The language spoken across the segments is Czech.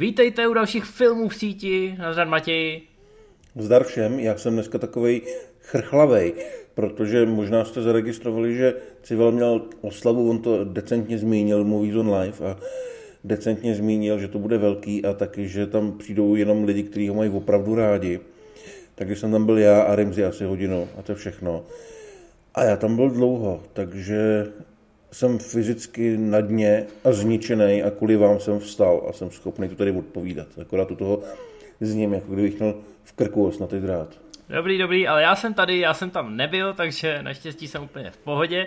Vítejte u dalších filmů v síti, nazdar Matěji. Zdar všem, já jsem dneska takovej chrchlavej, protože možná jste zaregistrovali, že Civil měl oslavu, on to decentně zmínil, Movies on Live a decentně zmínil, že to bude velký a taky, že tam přijdou jenom lidi, kteří ho mají opravdu rádi. Takže jsem tam byl já a Rimzi asi hodinu a to je všechno. A já tam byl dlouho, takže jsem fyzicky na dně a zničený a kvůli vám jsem vstal a jsem schopný to tady odpovídat. Akorát u toho zním, jako kdybych měl v krku na ty drát. Dobrý, dobrý, ale já jsem tady, já jsem tam nebyl, takže naštěstí jsem úplně v pohodě.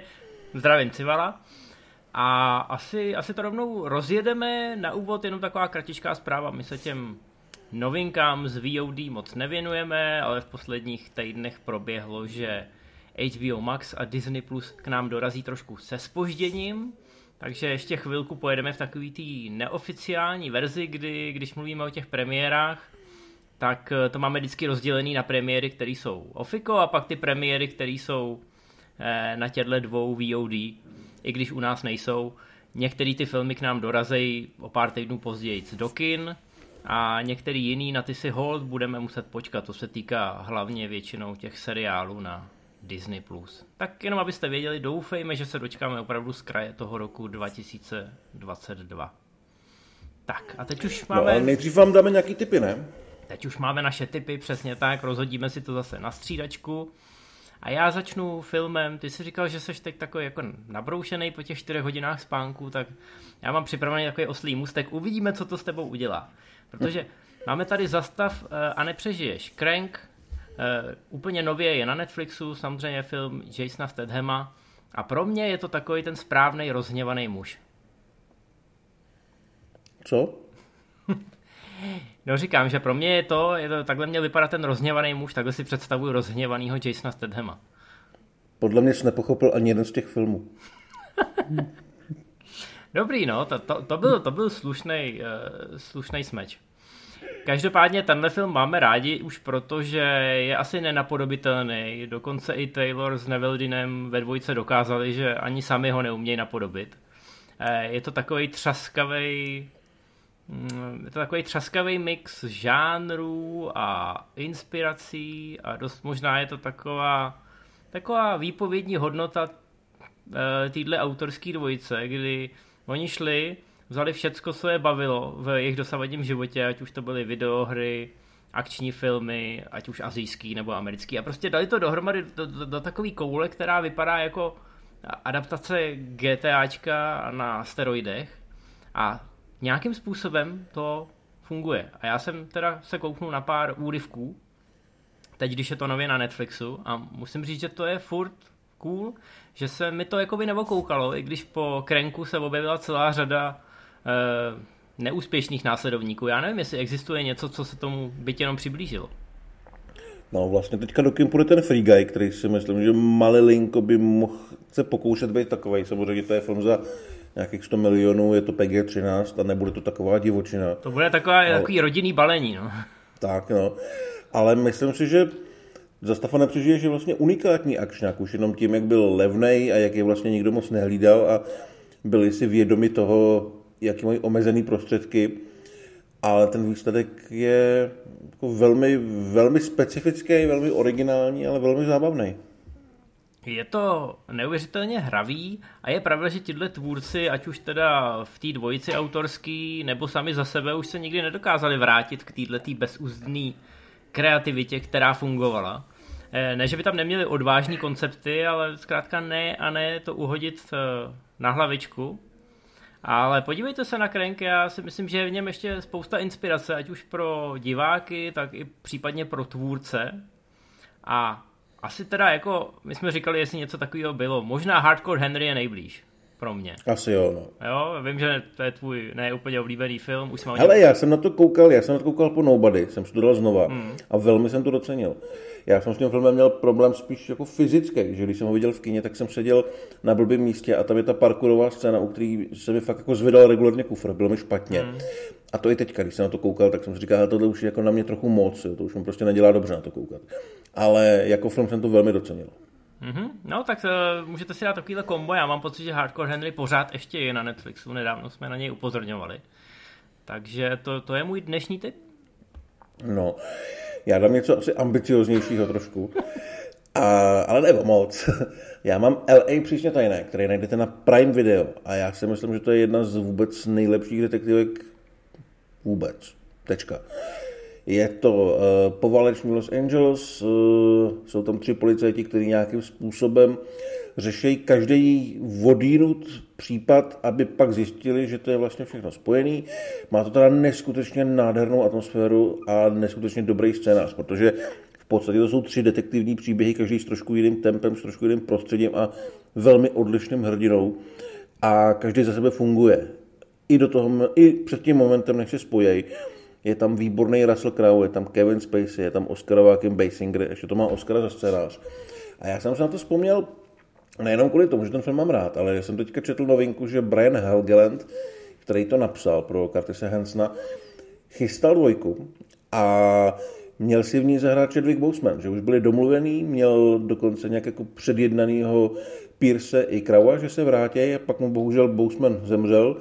Zdravím Civala. A asi, asi to rovnou rozjedeme. Na úvod jenom taková kratičká zpráva. My se těm novinkám z VOD moc nevěnujeme, ale v posledních týdnech proběhlo, že HBO Max a Disney Plus k nám dorazí trošku se spožděním, takže ještě chvilku pojedeme v takový té neoficiální verzi, kdy, když mluvíme o těch premiérách, tak eh, to máme vždycky rozdělený na premiéry, které jsou ofiko a pak ty premiéry, které jsou eh, na těchto dvou VOD, i když u nás nejsou. Některé ty filmy k nám dorazejí o pár týdnů později do kin a některý jiný na ty si hold budeme muset počkat. To se týká hlavně většinou těch seriálů na Disney+. Plus. Tak jenom abyste věděli, doufejme, že se dočkáme opravdu z kraje toho roku 2022. Tak a teď už máme... No, nejdřív vám dáme nějaký typy, ne? Teď už máme naše typy, přesně tak, rozhodíme si to zase na střídačku. A já začnu filmem, ty jsi říkal, že jsi teď takový jako nabroušený po těch 4 hodinách spánku, tak já mám připravený takový oslý můstek, uvidíme, co to s tebou udělá. Protože máme tady Zastav eh, a nepřežiješ. Crank, úplně nově je na Netflixu, samozřejmě film Jasona Stathama a pro mě je to takový ten správný rozhněvaný muž. Co? No říkám, že pro mě je to, je to takhle měl vypadat ten rozhněvaný muž, takhle si představuji rozhněvanýho Jasona Stathama. Podle mě jsi nepochopil ani jeden z těch filmů. Dobrý, no, to, to, to byl, to byl slušný, uh, slušný smeč. Každopádně tenhle film máme rádi už proto, že je asi nenapodobitelný. Dokonce i Taylor s Nevildinem ve dvojce dokázali, že ani sami ho neumějí napodobit. Eh, je to takový třaskavý mm, je to takový třaskavý mix žánrů a inspirací a dost možná je to taková, taková výpovědní hodnota eh, týhle autorský dvojice, kdy oni šli vzali všecko, co je bavilo v jejich dosavadním životě, ať už to byly videohry, akční filmy, ať už azijský nebo americký. A prostě dali to dohromady do, do, do takový koule, která vypadá jako adaptace GTAčka na steroidech. A nějakým způsobem to funguje. A já jsem teda se kouknul na pár úryvků, teď když je to nově na Netflixu a musím říct, že to je furt cool, že se mi to jako by nevokoukalo, i když po Krenku se objevila celá řada neúspěšných následovníků. Já nevím, jestli existuje něco, co se tomu byť jenom přiblížilo. No vlastně teďka do kým půjde ten Free Guy, který si myslím, že malilinko by mohl se pokoušet být takový. Samozřejmě to je film za nějakých 100 milionů, je to PG-13 a nebude to taková divočina. To bude taková, Ale... takový rodinný balení, no. Tak, no. Ale myslím si, že Zastafa nepřežije, že vlastně unikátní akčňák, už jenom tím, jak byl levnej a jak je vlastně nikdo moc nehlídal a byli si vědomi toho, jaký mají omezený prostředky, ale ten výsledek je jako velmi, velmi specifický, velmi originální, ale velmi zábavný. Je to neuvěřitelně hravý a je pravda, že tyhle tvůrci, ať už teda v té dvojici autorský, nebo sami za sebe, už se nikdy nedokázali vrátit k této bezúzdný kreativitě, která fungovala. Eh, ne, že by tam neměli odvážní koncepty, ale zkrátka ne a ne to uhodit eh, na hlavičku ale podívejte se na Crank, já si myslím, že je v něm ještě spousta inspirace, ať už pro diváky, tak i případně pro tvůrce. A asi teda jako, my jsme říkali, jestli něco takového bylo. Možná Hardcore Henry je nejblíž pro mě. Asi jo, no. Jo, vím, že to je tvůj ne úplně oblíbený film. Už jsme Hele, já jsem na to koukal, já jsem na to koukal po Nobody, jsem studoval znova hmm. a velmi jsem to docenil. Já jsem s tím filmem měl problém spíš jako fyzický, že když jsem ho viděl v kině, tak jsem seděl na blbém místě a tam je ta parkourová scéna, u který se mi fakt jako zvedal regulárně kufr, bylo mi špatně. Hmm. A to i teďka, když jsem na to koukal, tak jsem si říkal, tohle už je jako na mě trochu moc, jo, to už mi prostě nedělá dobře na to koukat. Ale jako film jsem to velmi docenil. Mm-hmm. No tak uh, můžete si dát takovýhle kombo, já mám pocit, že Hardcore Henry pořád ještě je na Netflixu, nedávno jsme na něj upozorňovali. Takže to, to je můj dnešní tip. No, já dám něco asi ambicioznějšího trošku, a, ale nebo moc. Já mám LA přísně tajné, který najdete na Prime Video a já si myslím, že to je jedna z vůbec nejlepších detektivek vůbec. Tečka. Je to uh, povaleční Los Angeles, uh, jsou tam tři policajti, kteří nějakým způsobem řeší každý vodínut případ, aby pak zjistili, že to je vlastně všechno spojený. Má to teda neskutečně nádhernou atmosféru a neskutečně dobrý scénář, protože v podstatě to jsou tři detektivní příběhy, každý s trošku jiným tempem, s trošku jiným prostředím a velmi odlišným hrdinou. A každý za sebe funguje. I, do toho, i před tím momentem, než se spojí, je tam výborný Russell Crowe, je tam Kevin Spacey, je tam Oscarová Kim Basinger, ještě to má Oscara za scénář. A já jsem se na to vzpomněl nejenom kvůli tomu, že ten film mám rád, ale jsem teďka četl novinku, že Brian Helgeland, který to napsal pro Curtise Hansna, chystal dvojku a měl si v ní zahrát Chadwick Boseman, že už byli domluvený, měl dokonce nějak jako předjednanýho Pierce i Kraua, že se vrátí a pak mu bohužel Boseman zemřel.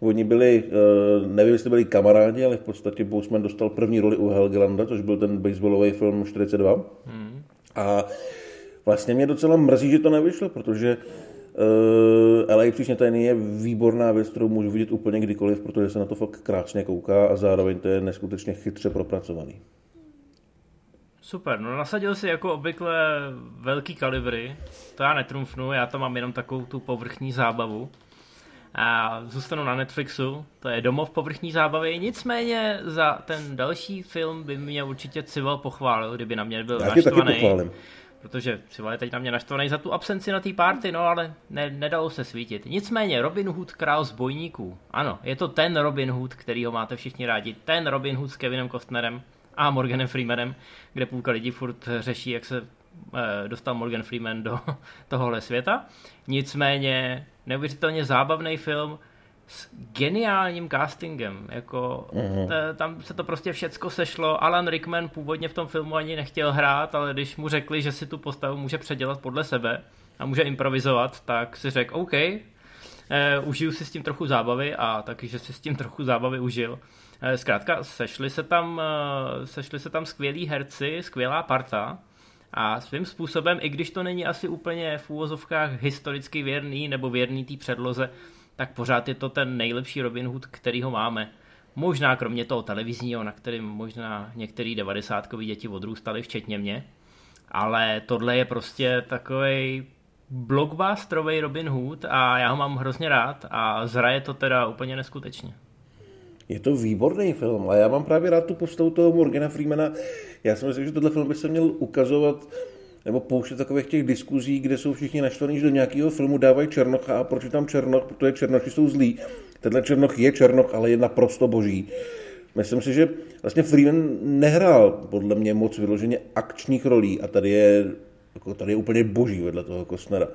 Oni byli, eh, nevím, jestli byli kamarádi, ale v podstatě Boseman dostal první roli u Helgelanda, což byl ten baseballový film 42. Hmm. A vlastně mě docela mrzí, že to nevyšlo, protože Uh, LA příšně tajný je výborná věc, kterou můžu vidět úplně kdykoliv, protože se na to fakt krásně kouká a zároveň to je neskutečně chytře propracovaný. Super, no nasadil si jako obvykle velký kalibry, to já netrumfnu, já to mám jenom takovou tu povrchní zábavu. A zůstanu na Netflixu, to je domov povrchní zábavy, nicméně za ten další film by mě určitě Civil pochválil, kdyby na mě byl já naštvaný. Protože Civil je teď na mě naštvaný za tu absenci na té party, no ale ne, nedalo se svítit. Nicméně Robin Hood král zbojníků. Ano, je to ten Robin Hood, který ho máte všichni rádi. Ten Robin Hood s Kevinem Costnerem a Morganem Freemanem, kde půlka lidí furt řeší, jak se dostal Morgan Freeman do tohohle světa. Nicméně neuvěřitelně zábavný film s geniálním castingem. Jako, mm-hmm. t- tam se to prostě všecko sešlo. Alan Rickman původně v tom filmu ani nechtěl hrát, ale když mu řekli, že si tu postavu může předělat podle sebe a může improvizovat, tak si řekl OK, eh, užiju si s tím trochu zábavy a taky, že si s tím trochu zábavy užil. Eh, zkrátka, sešli se tam, eh, sešli se tam skvělí herci, skvělá parta a svým způsobem, i když to není asi úplně v úvozovkách historicky věrný nebo věrný té předloze, tak pořád je to ten nejlepší Robin Hood, který ho máme. Možná kromě toho televizního, na kterým možná některý devadesátkový děti odrůstaly, včetně mě. Ale tohle je prostě takový blockbusterový Robin Hood a já ho mám hrozně rád a zraje to teda úplně neskutečně. Je to výborný film a já mám právě rád tu postavu toho Morgana Freemana. Já si myslím, že tohle film by se měl ukazovat nebo pouštět takových těch diskuzí, kde jsou všichni naštvaní, že do nějakého filmu dávají Černocha a proč je tam Černoch, protože Černochi jsou zlí. Tenhle Černoch je Černoch, ale je naprosto boží. Myslím si, že vlastně Freeman nehrál podle mě moc vyloženě akčních rolí a tady je, jako tady je úplně boží vedle toho Kostnera.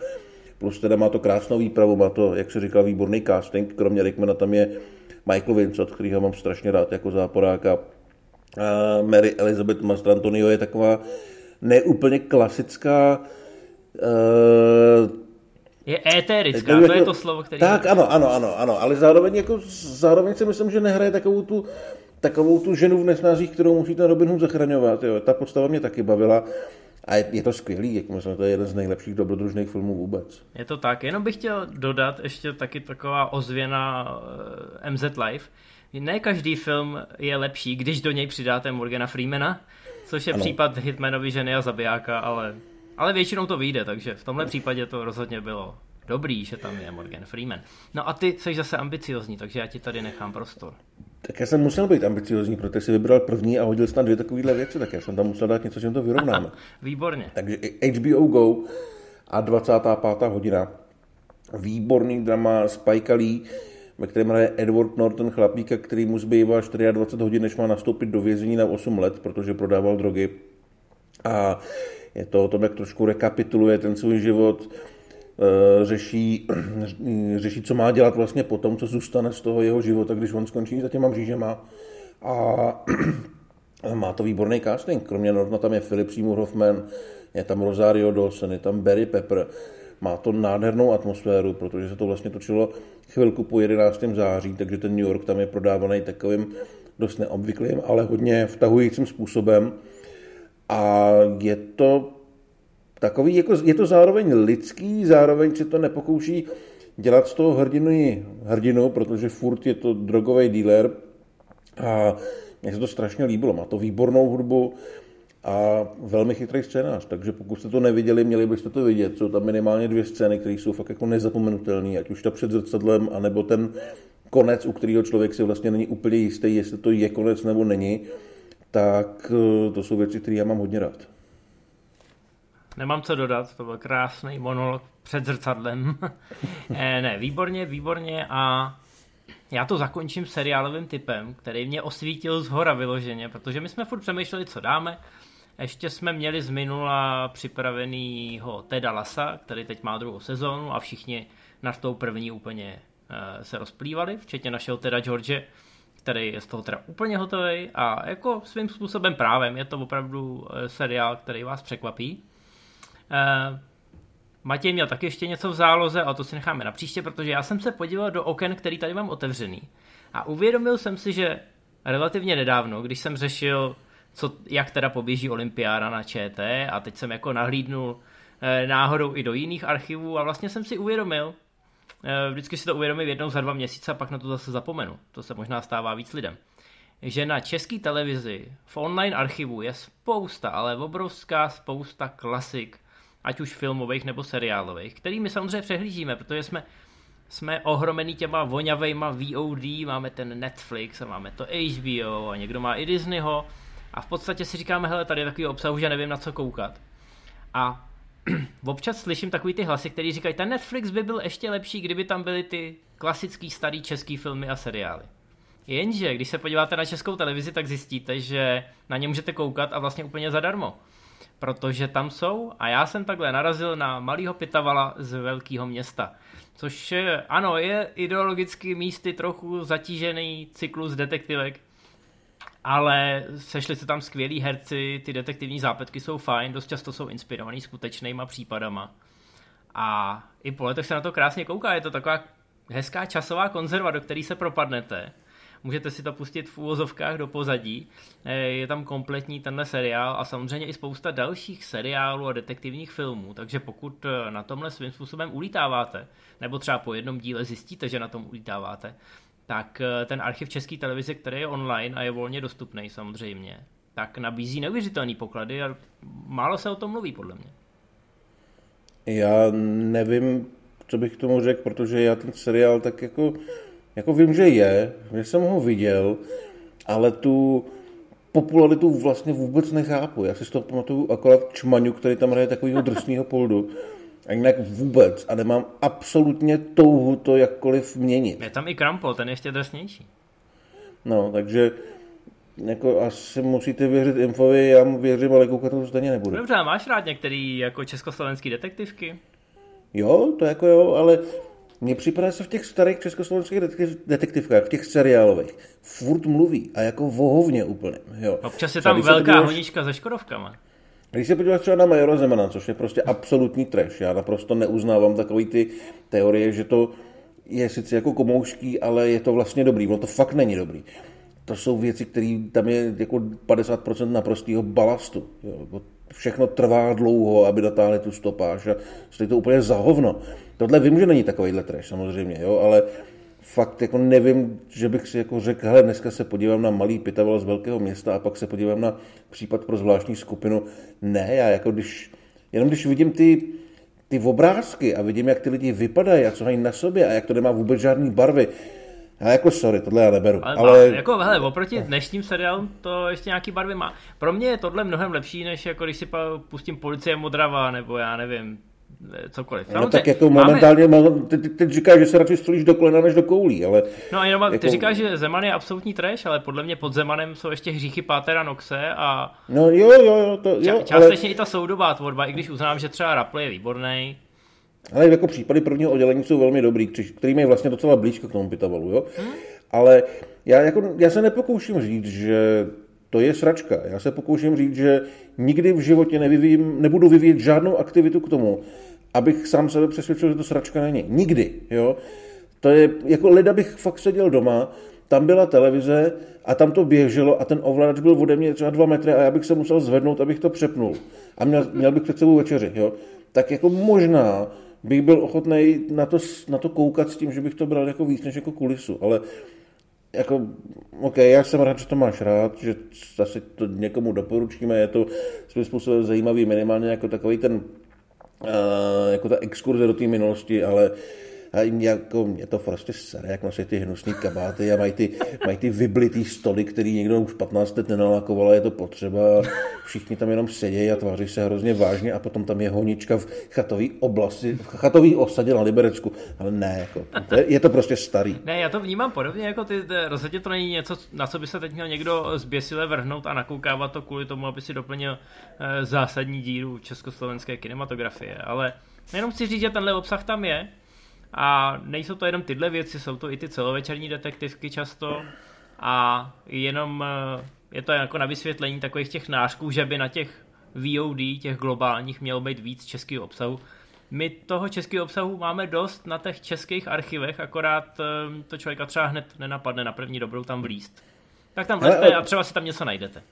Plus teda má to krásnou výpravu, má to, jak se říkal, výborný casting, kromě Rickmana tam je Michael Vincent, který ho mám strašně rád jako záporáka. A Mary Elizabeth Mastrantonio je taková neúplně klasická uh, je éterická, to je to slovo, které... Tak, ano, ano, ano, ano, ale zároveň, jako, zároveň si myslím, že nehraje takovou tu, takovou tu ženu v nesnázích, kterou musí ten Robin Hood zachraňovat. Jo. Ta postava mě taky bavila. A je, je to skvělý, jak myslím, to je jeden z nejlepších dobrodružných filmů vůbec. Je to tak, jenom bych chtěl dodat ještě taky taková ozvěna eh, MZ Live. Ne každý film je lepší, když do něj přidáte Morgana Freemana, což je ano. případ Hitmanovi ženy a zabijáka, ale, ale většinou to vyjde, takže v tomhle případě to rozhodně bylo dobrý, že tam je Morgan Freeman. No a ty jsi zase ambiciozní, takže já ti tady nechám prostor. Tak já jsem musel být ambiciozní, protože jsi vybral první a hodil tam dvě takovéhle věci, tak já jsem tam musel dát něco, čím to vyrovnáme. Výborně. Takže HBO Go a 25. hodina. Výborný drama Spike Lee, ve kterém hraje Edward Norton chlapíka, který mu zbývá 24 hodin, než má nastoupit do vězení na 8 let, protože prodával drogy. A je to o tom, jak trošku rekapituluje ten svůj život, řeší, řeší, co má dělat vlastně potom, co zůstane z toho jeho života, když on skončí za těma mřížema. A má to výborný casting. Kromě Nortona tam je Philip Seymour Hoffman, Je tam Rosario Dawson, je tam Barry Pepper. Má to nádhernou atmosféru, protože se to vlastně točilo chvilku po 11. září, takže ten New York tam je prodávaný takovým dost neobvyklým, ale hodně vtahujícím způsobem. A je to takový, jako, je to zároveň lidský, zároveň si to nepokouší dělat z toho hrdinu, hrdinu, protože furt je to drogový dealer a mně se to strašně líbilo. Má to výbornou hudbu a velmi chytrý scénář, takže pokud jste to neviděli, měli byste to vidět. Jsou tam minimálně dvě scény, které jsou fakt jako nezapomenutelné, ať už ta před zrcadlem, anebo ten konec, u kterého člověk si vlastně není úplně jistý, jestli to je konec nebo není, tak eh, to jsou věci, které já mám hodně rád. Nemám co dodat, to byl krásný monolog před zrcadlem. Eh, ne, výborně, výborně a já to zakončím seriálovým typem, který mě osvítil z hora vyloženě, protože my jsme furt přemýšleli, co dáme. Ještě jsme měli z minula připravenýho Teda Lasa, který teď má druhou sezónu a všichni na tou první úplně uh, se rozplývali, včetně našeho Teda George, který je z toho teda úplně hotový a jako svým způsobem právem je to opravdu eh, seriál, který vás překvapí. Uh, Matěj měl taky ještě něco v záloze, a to si necháme na příště, protože já jsem se podíval do oken, který tady mám otevřený. A uvědomil jsem si, že relativně nedávno, když jsem řešil, co, jak teda poběží olympiáda na ČT a teď jsem jako nahlídnul eh, náhodou i do jiných archivů a vlastně jsem si uvědomil, eh, vždycky si to uvědomím jednou za dva měsíce a pak na to zase zapomenu. To se možná stává víc lidem. Že na české televizi v online archivu je spousta, ale obrovská spousta klasik, ať už filmových nebo seriálových, který my samozřejmě přehlížíme, protože jsme, jsme ohromený těma voňavejma VOD, máme ten Netflix a máme to HBO a někdo má i Disneyho a v podstatě si říkáme, hele, tady je takový obsah, že nevím na co koukat. A občas slyším takový ty hlasy, který říkají, ten Netflix by byl ještě lepší, kdyby tam byly ty klasický starý český filmy a seriály. Jenže, když se podíváte na českou televizi, tak zjistíte, že na ně můžete koukat a vlastně úplně zadarmo protože tam jsou a já jsem takhle narazil na malého pitavala z velkého města. Což je, ano, je ideologicky místy trochu zatížený cyklus detektivek, ale sešli se tam skvělí herci, ty detektivní zápetky jsou fajn, dost často jsou inspirovaný skutečnýma případama. A i po letech se na to krásně kouká, je to taková hezká časová konzerva, do které se propadnete můžete si to pustit v úvozovkách do pozadí. Eh, je tam kompletní tenhle seriál a samozřejmě i spousta dalších seriálů a detektivních filmů, takže pokud eh, na tomhle svým způsobem ulítáváte, nebo třeba po jednom díle zjistíte, že na tom ulítáváte, tak eh, ten archiv České televize, který je online a je volně dostupný samozřejmě, tak nabízí neuvěřitelný poklady a málo se o tom mluví podle mě. Já nevím, co bych k tomu řekl, protože já ten seriál tak jako jako vím, že je, že jsem ho viděl, ale tu popularitu vlastně vůbec nechápu. Já si z toho pamatuju akorát Čmaňu, který tam hraje takového drsného poldu. A jinak vůbec. A nemám absolutně touhu to jakkoliv měnit. Je tam i Krampol, ten je ještě drsnější. No, takže jako asi musíte věřit infovi, já mu věřím, ale koukat to stejně nebudu. Dobře, a máš rád některý jako československý detektivky? Jo, to jako jo, ale mně připadá se v těch starých československých detektivkách, v těch seriálových, furt mluví a jako vohovně úplně. Jo. Občas je tam velká podíváš, honička se Škodovkama. Když se podíváš třeba na Majora Zemana, což je prostě absolutní trash, já naprosto neuznávám takový ty teorie, že to je sice jako komoušký, ale je to vlastně dobrý. Ono to fakt není dobrý. To jsou věci, které tam je jako 50% naprostého balastu. Jo. Všechno trvá dlouho, aby natáhli tu stopáž a stojí to úplně za hovno. Tohle vím, že není takovýhle trash samozřejmě, jo, ale fakt jako nevím, že bych si jako řekl, hele, dneska se podívám na malý pitaval z velkého města a pak se podívám na případ pro zvláštní skupinu. Ne, já jako když, jenom když vidím ty, ty obrázky a vidím, jak ty lidi vypadají a co mají na sobě a jak to nemá vůbec žádný barvy, já jako sorry, tohle já neberu. Ale, ale... Jako, hele, oproti dnešním seriálům to ještě nějaký barvy má. Pro mě je tohle mnohem lepší, než jako když si pustím Policie Modrava, nebo já nevím, cokoliv. No tak jako momentálně, máme... ty, ty, ty říkáš, že se radši stolíš do kolena než do koulí, ale... No a jenom, jako... ty říkáš, že Zeman je absolutní trash, ale podle mě pod Zemanem jsou ještě hříchy Pátera Noxe a... No jo, jo, jo, to, jo Ča, Částečně ale... i ta soudobá tvorba, i když uznám, že třeba Rapple je výborný. Ale jako případy prvního oddělení jsou velmi dobrý, který mají vlastně docela blízko k tomu Pitavalu, jo. Hmm? Ale já, jako, já se nepokouším říct, že to je sračka. Já se pokouším říct, že nikdy v životě nevyvím, nebudu vyvíjet žádnou aktivitu k tomu, abych sám sebe přesvědčil, že to sračka není. Nikdy, jo. To je, jako lida bych fakt seděl doma, tam byla televize a tam to běželo a ten ovladač byl ode mě třeba dva metry a já bych se musel zvednout, abych to přepnul. A měl, měl bych před sebou večeři, jo. Tak jako možná bych byl ochotný na to, na to koukat s tím, že bych to bral jako víc než jako kulisu, ale jako, OK, já jsem rád, že to máš rád, že zase to někomu doporučíme, je to svým způsobem zajímavý, minimálně jako takový ten, uh, jako ta exkurze do té minulosti, ale uh, a jako, mě to prostě sere, jak nosí ty hnusný kabáty a mají ty, mají ty vyblitý stoly, který někdo už 15 let nenalakoval a je to potřeba. Všichni tam jenom sedějí a tváří se hrozně vážně a potom tam je honička v chatové oblasti, v chatové osadě na Liberecku. Ale ne, jako, to je, je, to prostě starý. Ne, já to vnímám podobně, jako ty, rozhodně to není něco, na co by se teď měl někdo zběsile vrhnout a nakoukávat to kvůli tomu, aby si doplnil eh, zásadní díru československé kinematografie, ale jenom chci říct, že tenhle obsah tam je, a nejsou to jenom tyhle věci, jsou to i ty celovečerní detektivky často a jenom eh, je to jako na vysvětlení takových těch nářků, že by na těch VOD, těch globálních, mělo být víc českého obsahu. My toho českého obsahu máme dost na těch českých archivech, akorát eh, to člověka třeba hned nenapadne na první dobrou tam vlíst. Tak tam vlezte a třeba si tam něco najdete.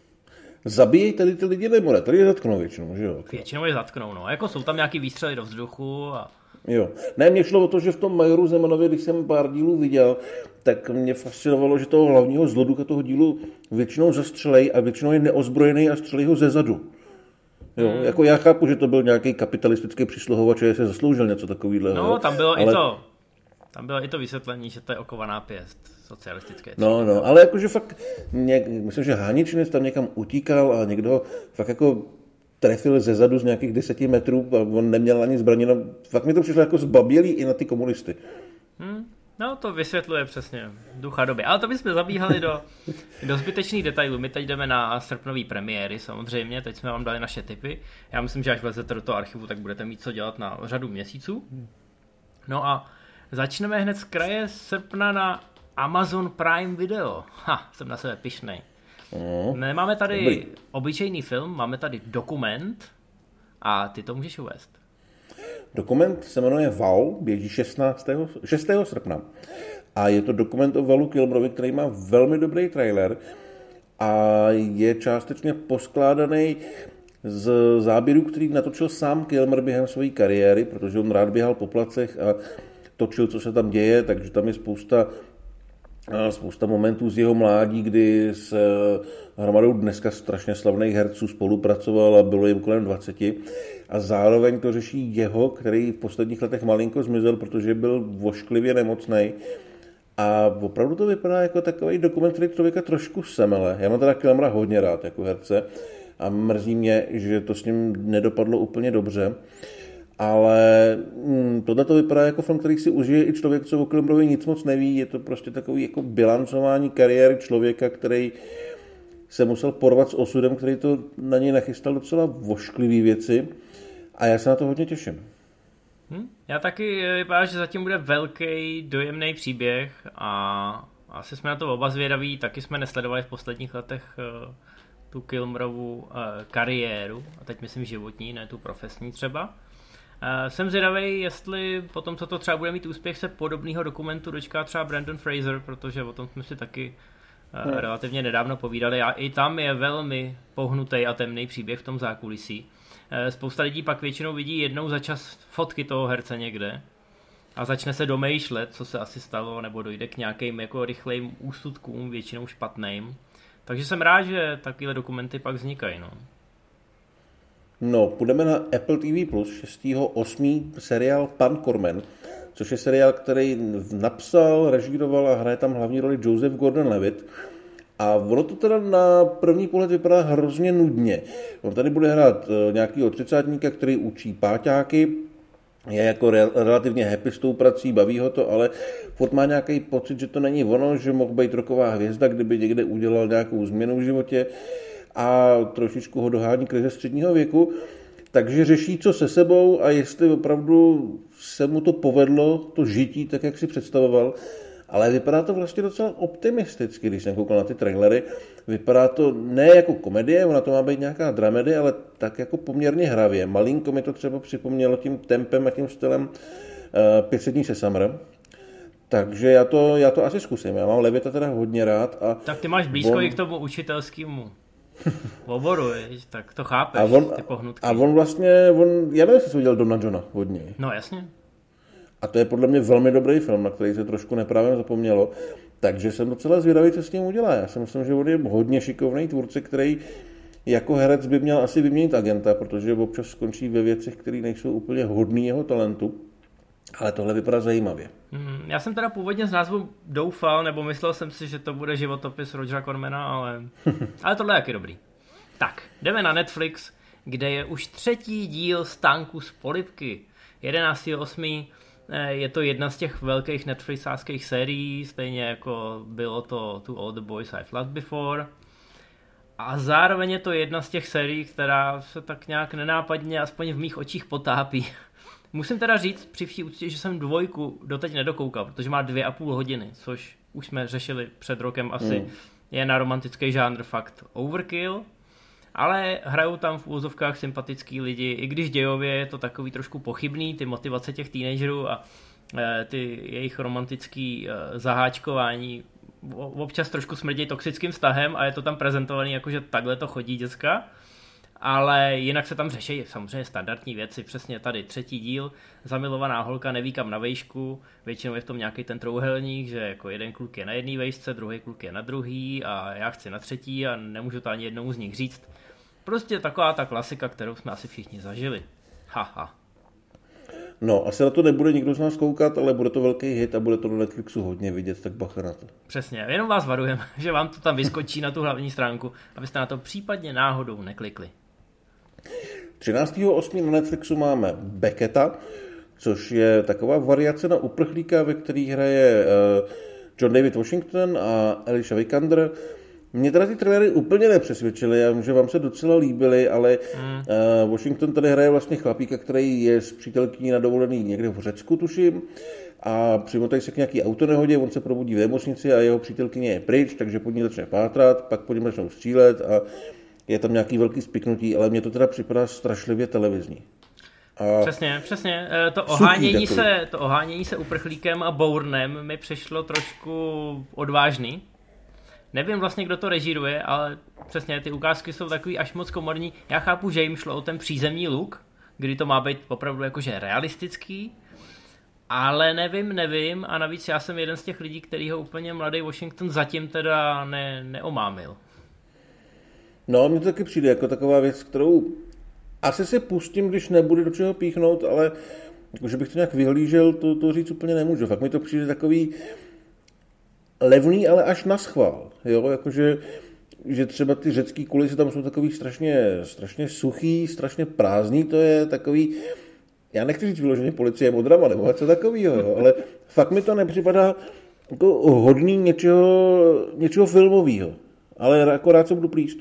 Zabíjejí tady ty lidi nebo ne? Tady je zatknou většinou, že jo? Většinou je zatknou, no. Jako jsou tam nějaký výstřely do vzduchu a Jo. Ne, mě šlo o to, že v tom Majoru Zemanovi, když jsem pár dílů viděl, tak mě fascinovalo, že toho hlavního zloduka toho dílu většinou zastřelej a většinou je neozbrojený a střelí ho ze zadu. Jo, hmm. jako já chápu, že to byl nějaký kapitalistický přísluhovač, že se zasloužil něco takového. No, tam bylo ale... i to, tam bylo i to vysvětlení, že to je okovaná pěst socialistické. No, no, ale jakože fakt, něk, myslím, že Háničinec tam někam utíkal a někdo fakt jako trefil ze zadu z nějakých deseti metrů a on neměl ani zbraně. No, fakt mi to přišlo jako zbabělý i na ty komunisty. Hmm. No, to vysvětluje přesně ducha doby. Ale to bychom zabíhali do, do zbytečných detailů. My teď jdeme na srpnový premiéry samozřejmě, teď jsme vám dali naše tipy. Já myslím, že až vlezete do toho archivu, tak budete mít co dělat na řadu měsíců. No a začneme hned z kraje srpna na Amazon Prime Video. Ha, jsem na sebe pišnej. Mm. Nemáme tady Dobrý. obyčejný film, máme tady dokument a ty to můžeš uvést. Dokument se jmenuje Val, běží 16. 6. srpna. A je to dokument o Valu Kilmerovi, který má velmi dobrý trailer a je částečně poskládaný z záběru, který natočil sám Kilmer během své kariéry, protože on rád běhal po placech a točil, co se tam děje, takže tam je spousta spousta momentů z jeho mládí, kdy s hromadou dneska strašně slavných herců spolupracoval a bylo jim kolem 20. A zároveň to řeší jeho, který v posledních letech malinko zmizel, protože byl vošklivě nemocný. A opravdu to vypadá jako takový dokument, který člověka trošku semele. Já mám teda Kilmera hodně rád jako herce a mrzí mě, že to s ním nedopadlo úplně dobře ale hm, tohle to vypadá jako film, který si užije i člověk, co o Klimberovi nic moc neví. Je to prostě takový jako bilancování kariéry člověka, který se musel porvat s osudem, který to na něj nachystal docela vošklivý věci. A já se na to hodně těším. Hm? Já taky eh, vypadá, že zatím bude velký, dojemný příběh a asi jsme na to oba zvědaví, taky jsme nesledovali v posledních letech uh, tu Kilmerovu uh, kariéru, a teď myslím životní, ne tu profesní třeba. Uh, jsem zvědavý, jestli potom, co to třeba bude mít úspěch, se podobného dokumentu dočká třeba Brandon Fraser, protože o tom jsme si taky uh, hmm. relativně nedávno povídali a i tam je velmi pohnutý a temný příběh v tom zákulisí. Uh, spousta lidí pak většinou vidí jednou za čas fotky toho herce někde a začne se domýšlet, co se asi stalo, nebo dojde k nějakým jako rychlejm úsudkům, většinou špatným. Takže jsem rád, že takovéhle dokumenty pak vznikají. No. No, půjdeme na Apple TV+, 6.8. seriál Pan Corman, což je seriál, který napsal, režíroval a hraje tam hlavní roli Joseph Gordon-Levitt. A ono to teda na první pohled vypadá hrozně nudně. On tady bude hrát eh, nějakýho třicátníka, který učí páťáky, je jako re, relativně happy s tou prací, baví ho to, ale furt má nějaký pocit, že to není ono, že mohl být roková hvězda, kdyby někde udělal nějakou změnu v životě a trošičku ho dohání krize středního věku, takže řeší, co se sebou a jestli opravdu se mu to povedlo, to žití, tak jak si představoval. ale vypadá to vlastně docela optimisticky, když jsem koukal na ty trailery. Vypadá to ne jako komedie, ona to má být nějaká dramedy, ale tak jako poměrně hravě. Malinko mi to třeba připomnělo tím tempem a tím stylem uh, 500 dní se Summer, takže já to, já to asi zkusím. Já mám Levita teda hodně rád. A tak ty máš blízko on... i k tomu učitelskému oboru, tak to chápeš, a on, ty pohnutky. A on vlastně, on, já nevím, jestli jsi viděl Dona Johna hodně. No jasně. A to je podle mě velmi dobrý film, na který se trošku neprávě zapomnělo. Takže jsem docela zvědavý, co s ním udělá. Já si myslím, že on je hodně šikovný tvůrce, který jako herec by měl asi vyměnit agenta, protože občas skončí ve věcech, které nejsou úplně hodný jeho talentu. Ale tohle vypadá zajímavě. Mm, já jsem teda původně z názvu doufal, nebo myslel jsem si, že to bude životopis Rogera Cormana, ale, ale tohle je jaký dobrý. Tak, jdeme na Netflix, kde je už třetí díl Stánku z polipky. 11.8. Eh, je to jedna z těch velkých Netflixáckých sérií, stejně jako bylo to tu All the Boys I've Loved Before. A zároveň je to jedna z těch sérií, která se tak nějak nenápadně, aspoň v mých očích potápí. Musím teda říct při vší úctě, že jsem dvojku doteď nedokoukal, protože má dvě a půl hodiny, což už jsme řešili před rokem asi. Mm. Je na romantický žánr fakt overkill, ale hrajou tam v úvozovkách sympatický lidi, i když dějově je to takový trošku pochybný, ty motivace těch teenagerů a e, ty jejich romantický e, zaháčkování občas trošku smrdí toxickým vztahem a je to tam prezentovaný jako, že takhle to chodí děcka ale jinak se tam řeší samozřejmě standardní věci, přesně tady třetí díl, zamilovaná holka neví kam na vejšku, většinou je v tom nějaký ten trouhelník, že jako jeden kluk je na jedné vejšce, druhý kluk je na druhý a já chci na třetí a nemůžu to ani jednou z nich říct. Prostě taková ta klasika, kterou jsme asi všichni zažili. Haha. No, asi na to nebude nikdo z nás koukat, ale bude to velký hit a bude to na Netflixu hodně vidět, tak bacha na to. Přesně, jenom vás varujeme, že vám to tam vyskočí na tu hlavní stránku, abyste na to případně náhodou neklikli. 13.8. na Netflixu máme Becketa, což je taková variace na uprchlíka, ve který hraje eh, John David Washington a Alicia Vikander. Mě teda ty trailery úplně nepřesvědčily, já vím, že vám se docela líbily, ale mm. uh, Washington tady hraje vlastně chlapíka, který je s přítelkyní na dovolený někde v Řecku, tuším, a přimotají se k nějaký autonehodě, on se probudí v nemocnici a jeho přítelkyně je pryč, takže pod ní začne pátrat, pak pod ním začnou střílet a je tam nějaký velký spiknutí, ale mně to teda připadá strašlivě televizní. A přesně, přesně. E, to ohánění, se, to ohánění se uprchlíkem a Bournem mi přišlo trošku odvážný. Nevím vlastně, kdo to režíruje, ale přesně ty ukázky jsou takový až moc komorní. Já chápu, že jim šlo o ten přízemní look, kdy to má být opravdu jakože realistický, ale nevím, nevím a navíc já jsem jeden z těch lidí, který ho úplně mladý Washington zatím teda ne, neomámil. No, mně to taky přijde jako taková věc, kterou asi si pustím, když nebude do čeho píchnout, ale jako, že bych to nějak vyhlížel, to, to říct úplně nemůžu. Fakt mi to přijde takový levný, ale až na schvál. Jo, jakože že třeba ty řecký kulisy tam jsou takový strašně, strašně suchý, strašně prázdný, to je takový, já nechci říct vyloženě policie modrama nebo něco takového, ale fakt mi to nepřipadá jako hodný něčeho, něčeho filmového. Ale akorát se budu plíst.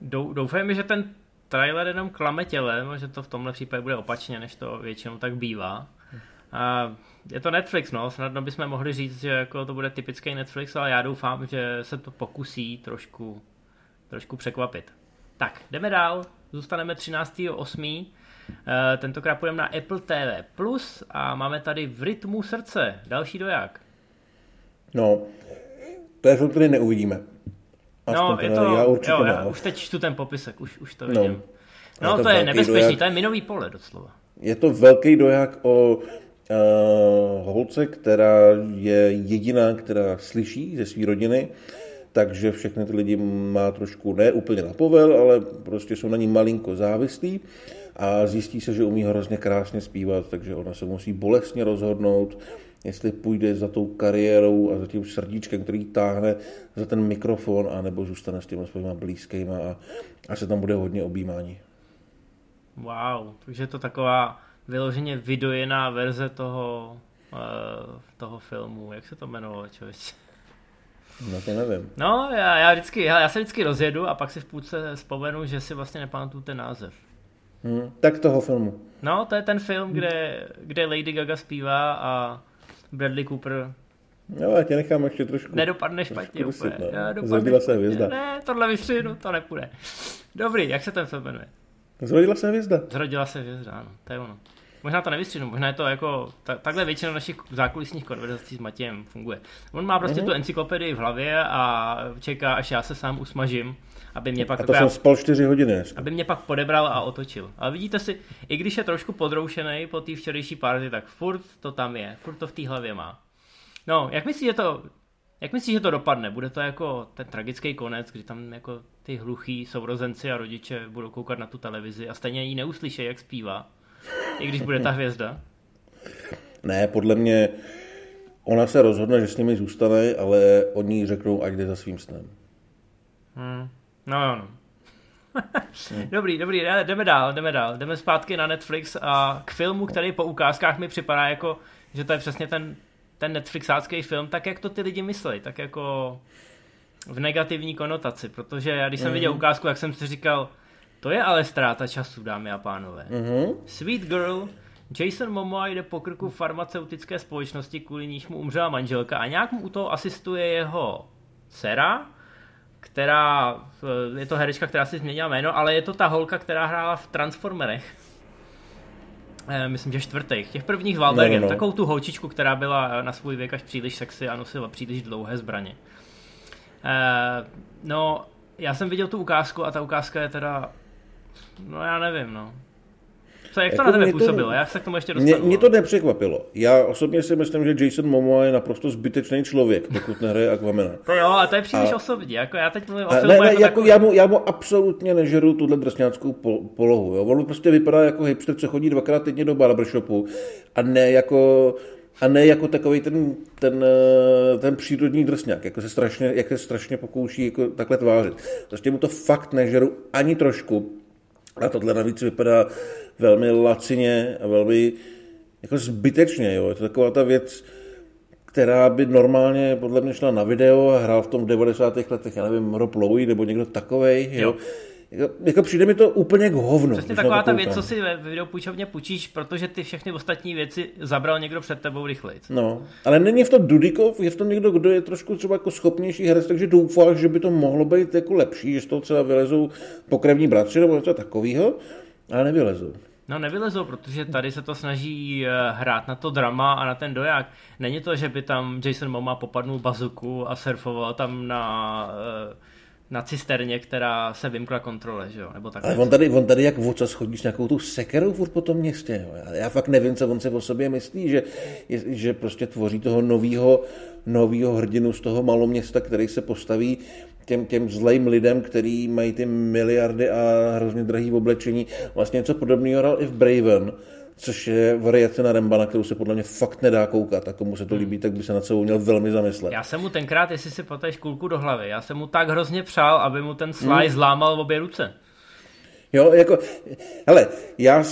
Doufejme, že ten trailer jenom klame tělem, že to v tomhle případě bude opačně, než to většinou tak bývá. A je to Netflix, no, snadno bychom mohli říct, že jako to bude typický Netflix, ale já doufám, že se to pokusí trošku, trošku překvapit. Tak, jdeme dál, zůstaneme 13.8. Eh, tentokrát půjdeme na Apple TV Plus a máme tady v rytmu srdce další doják. No, to je film, který neuvidíme. No, je to, já určitě jo, já už teď čtu ten popisek, už, už to no. vidím. No, to, to je nebezpečný, dojak, to je minový pole doslova. Je to velký doják o uh, holce, která je jediná, která slyší ze své rodiny, takže všechny ty lidi má trošku, ne úplně na povel, ale prostě jsou na ní malinko závislí a zjistí se, že umí hrozně krásně zpívat, takže ona se musí bolestně rozhodnout, jestli půjde za tou kariérou a za tím srdíčkem, který táhne za ten mikrofon, anebo zůstane s těma svýma blízkýma a, a se tam bude hodně objímání. Wow, takže je to taková vyloženě vydojená verze toho, uh, toho filmu. Jak se to jmenovalo, člověče? No to nevím. No, já, já vždycky, já, já se vždycky rozjedu a pak si v půlce vzpomenu, že si vlastně nepamatuju ten název. Hmm, tak toho filmu. No, to je ten film, kde, kde Lady Gaga zpívá a Bradley Cooper No, já tě nechám ještě trošku. Nedopadne špatně trošku úplně. Dusit, no. Zrodila se hvězda. Ne, tohle vystřihnu, to nepůjde. Dobrý, jak se ten film jmenuje? Zrodila se hvězda. Zrodila se hvězda, ano, to je ono. Možná to nevystřihnu, možná je to jako, ta, takhle většina našich zákulisních konverzací s Matějem funguje. On má prostě Mhm. tu encyklopedii v hlavě a čeká, až já se sám usmažím, aby mě pak A to jsem spal čtyři hodiny dneska. aby mě pak podebral a otočil. Ale vidíte si, i když je trošku podroušený po té včerejší party, tak furt to tam je, furt to v té hlavě má. No, jak myslíš, že to, jak myslíš, že to dopadne? Bude to jako ten tragický konec, kdy tam jako ty hluchý sourozenci a rodiče budou koukat na tu televizi a stejně ji neuslyšejí, jak zpívá, i když bude ta hvězda? Ne, podle mě ona se rozhodne, že s nimi zůstane, ale oni řeknou, ať jde za svým snem. Hmm. No jo, no. dobrý, dobrý, jdeme dál, jdeme dál. Jdeme zpátky na Netflix a k filmu, který po ukázkách mi připadá jako, že to je přesně ten, ten Netflixácký film, tak jak to ty lidi myslí, tak jako v negativní konotaci, protože já když jsem viděl ukázku, jak jsem si říkal, to je ale ztráta času, dámy a pánové. Mhm. Sweet Girl, Jason Momoa jde po krku farmaceutické společnosti, kvůli níž mu umřela manželka a nějak mu u toho asistuje jeho dcera, která, eh, je to herečka, která si změnila jméno, ale je to ta holka, která hrála v Transformerech. Eh, Myslím, že čtvrtých. Těch prvních s Wahlbergem. No, no, no. Takovou tu holčičku, která byla eh, na svůj věk až příliš sexy a nosila příliš dlouhé zbraně. No, já jsem viděl tu ukázku a ta ukázka je teda, no já nevím, no. Co, jak to Jako na tebe mě to- působilo? Jak se k tomu ještě Mě, dostanu? mě to nepřekvapilo. Já osobně si myslím, že Jason Momoa je naprosto zbytečný člověk, pokud nehraje Aquamena. To jo, a to je příliš A- osobní. Jako já teď mluvím o A filmu ne, ne, jako, jako já, mu, já mu absolutně nežeru tuhle drsňáckou po, polohu. Jo. On prostě vypadá jako hipster, co chodí dvakrát týdně do barbershopu a ne jako a ne jako takový ten, ten, eh, ten přírodní drsňák, jako se strašně, jak se strašně pokouší jako takhle tvářit. Prostě mu to fakt nežeru ani trošku. A tohle navíc vypadá velmi lacině a velmi jako zbytečně. Jo. Je to taková ta věc, která by normálně podle mě šla na video a hrál v tom v 90. letech, já nevím, Rob Lowe nebo někdo takovej, jo. Jo. Jako, jako přijde mi to úplně k hovnu. Přesně taková ta věc, co si ve videopůjčovně půjčíš, protože ty všechny ostatní věci zabral někdo před tebou rychleji. No, ale není v tom Dudikov, je v tom někdo, kdo je trošku třeba jako schopnější herec, takže doufáš, že by to mohlo být jako lepší, že z toho třeba vylezou pokrevní bratři nebo něco takového, ale nevylezou. No nevylezou, protože tady se to snaží eh, hrát na to drama a na ten doják. Není to, že by tam Jason Momoa popadnul bazuku a surfoval tam na, eh, na cisterně, která se vymkla kontrole, že jo? Nebo tak. Ale on tady, on tady jak vocas chodí s nějakou tou sekerou furt po tom městě. Jo. Já, já fakt nevím, co on se o sobě myslí, že, je, že prostě tvoří toho novýho, novýho hrdinu z toho maloměsta, který se postaví těm, těm zlejm lidem, který mají ty miliardy a hrozně drahý oblečení. Vlastně něco podobného hrál i v Braven, což je variace na Remba, na kterou se podle mě fakt nedá koukat. A komu se to líbí, tak by se nad sebou měl velmi zamyslet. Já jsem mu tenkrát, jestli si poteš kulku do hlavy, já jsem mu tak hrozně přál, aby mu ten Sly Hmm. zlámal obě ruce. Jo, jako, hele, já,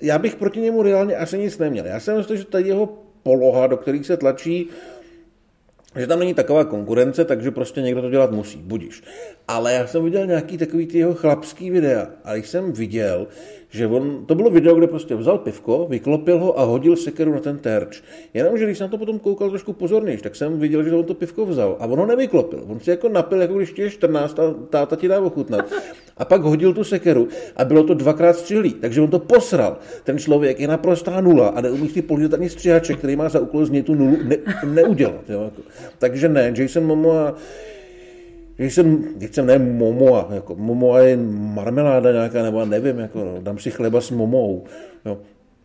já bych proti němu reálně asi nic neměl. Já jsem myslel, že ta jeho poloha, do kterých se tlačí, že tam není taková konkurence, takže prostě někdo to dělat musí, budíš. Ale já jsem viděl nějaký takový ty jeho chlapský videa a když jsem viděl, že on, to bylo video, kde prostě vzal pivko, vyklopil ho a hodil sekeru na ten terč. Jenomže když jsem na to potom koukal trošku pozorněji, tak jsem viděl, že on to pivko vzal a on ho nevyklopil. On si jako napil, jako když ti je 14 a táta ti dá ochutnat. A pak hodil tu sekeru a bylo to dvakrát střihlý, takže on to posral. Ten člověk je naprostá nula a neumí si položit ani stříhaček, který má za úkol z něj tu nulu ne, neudělat. Jo? Jako. Takže ne, Jason Momoa Jason, teď jsem ne Momoa, jako Momoa je marmeláda nějaká, nebo nevím, jako no, dám si chleba s Momou. Jo.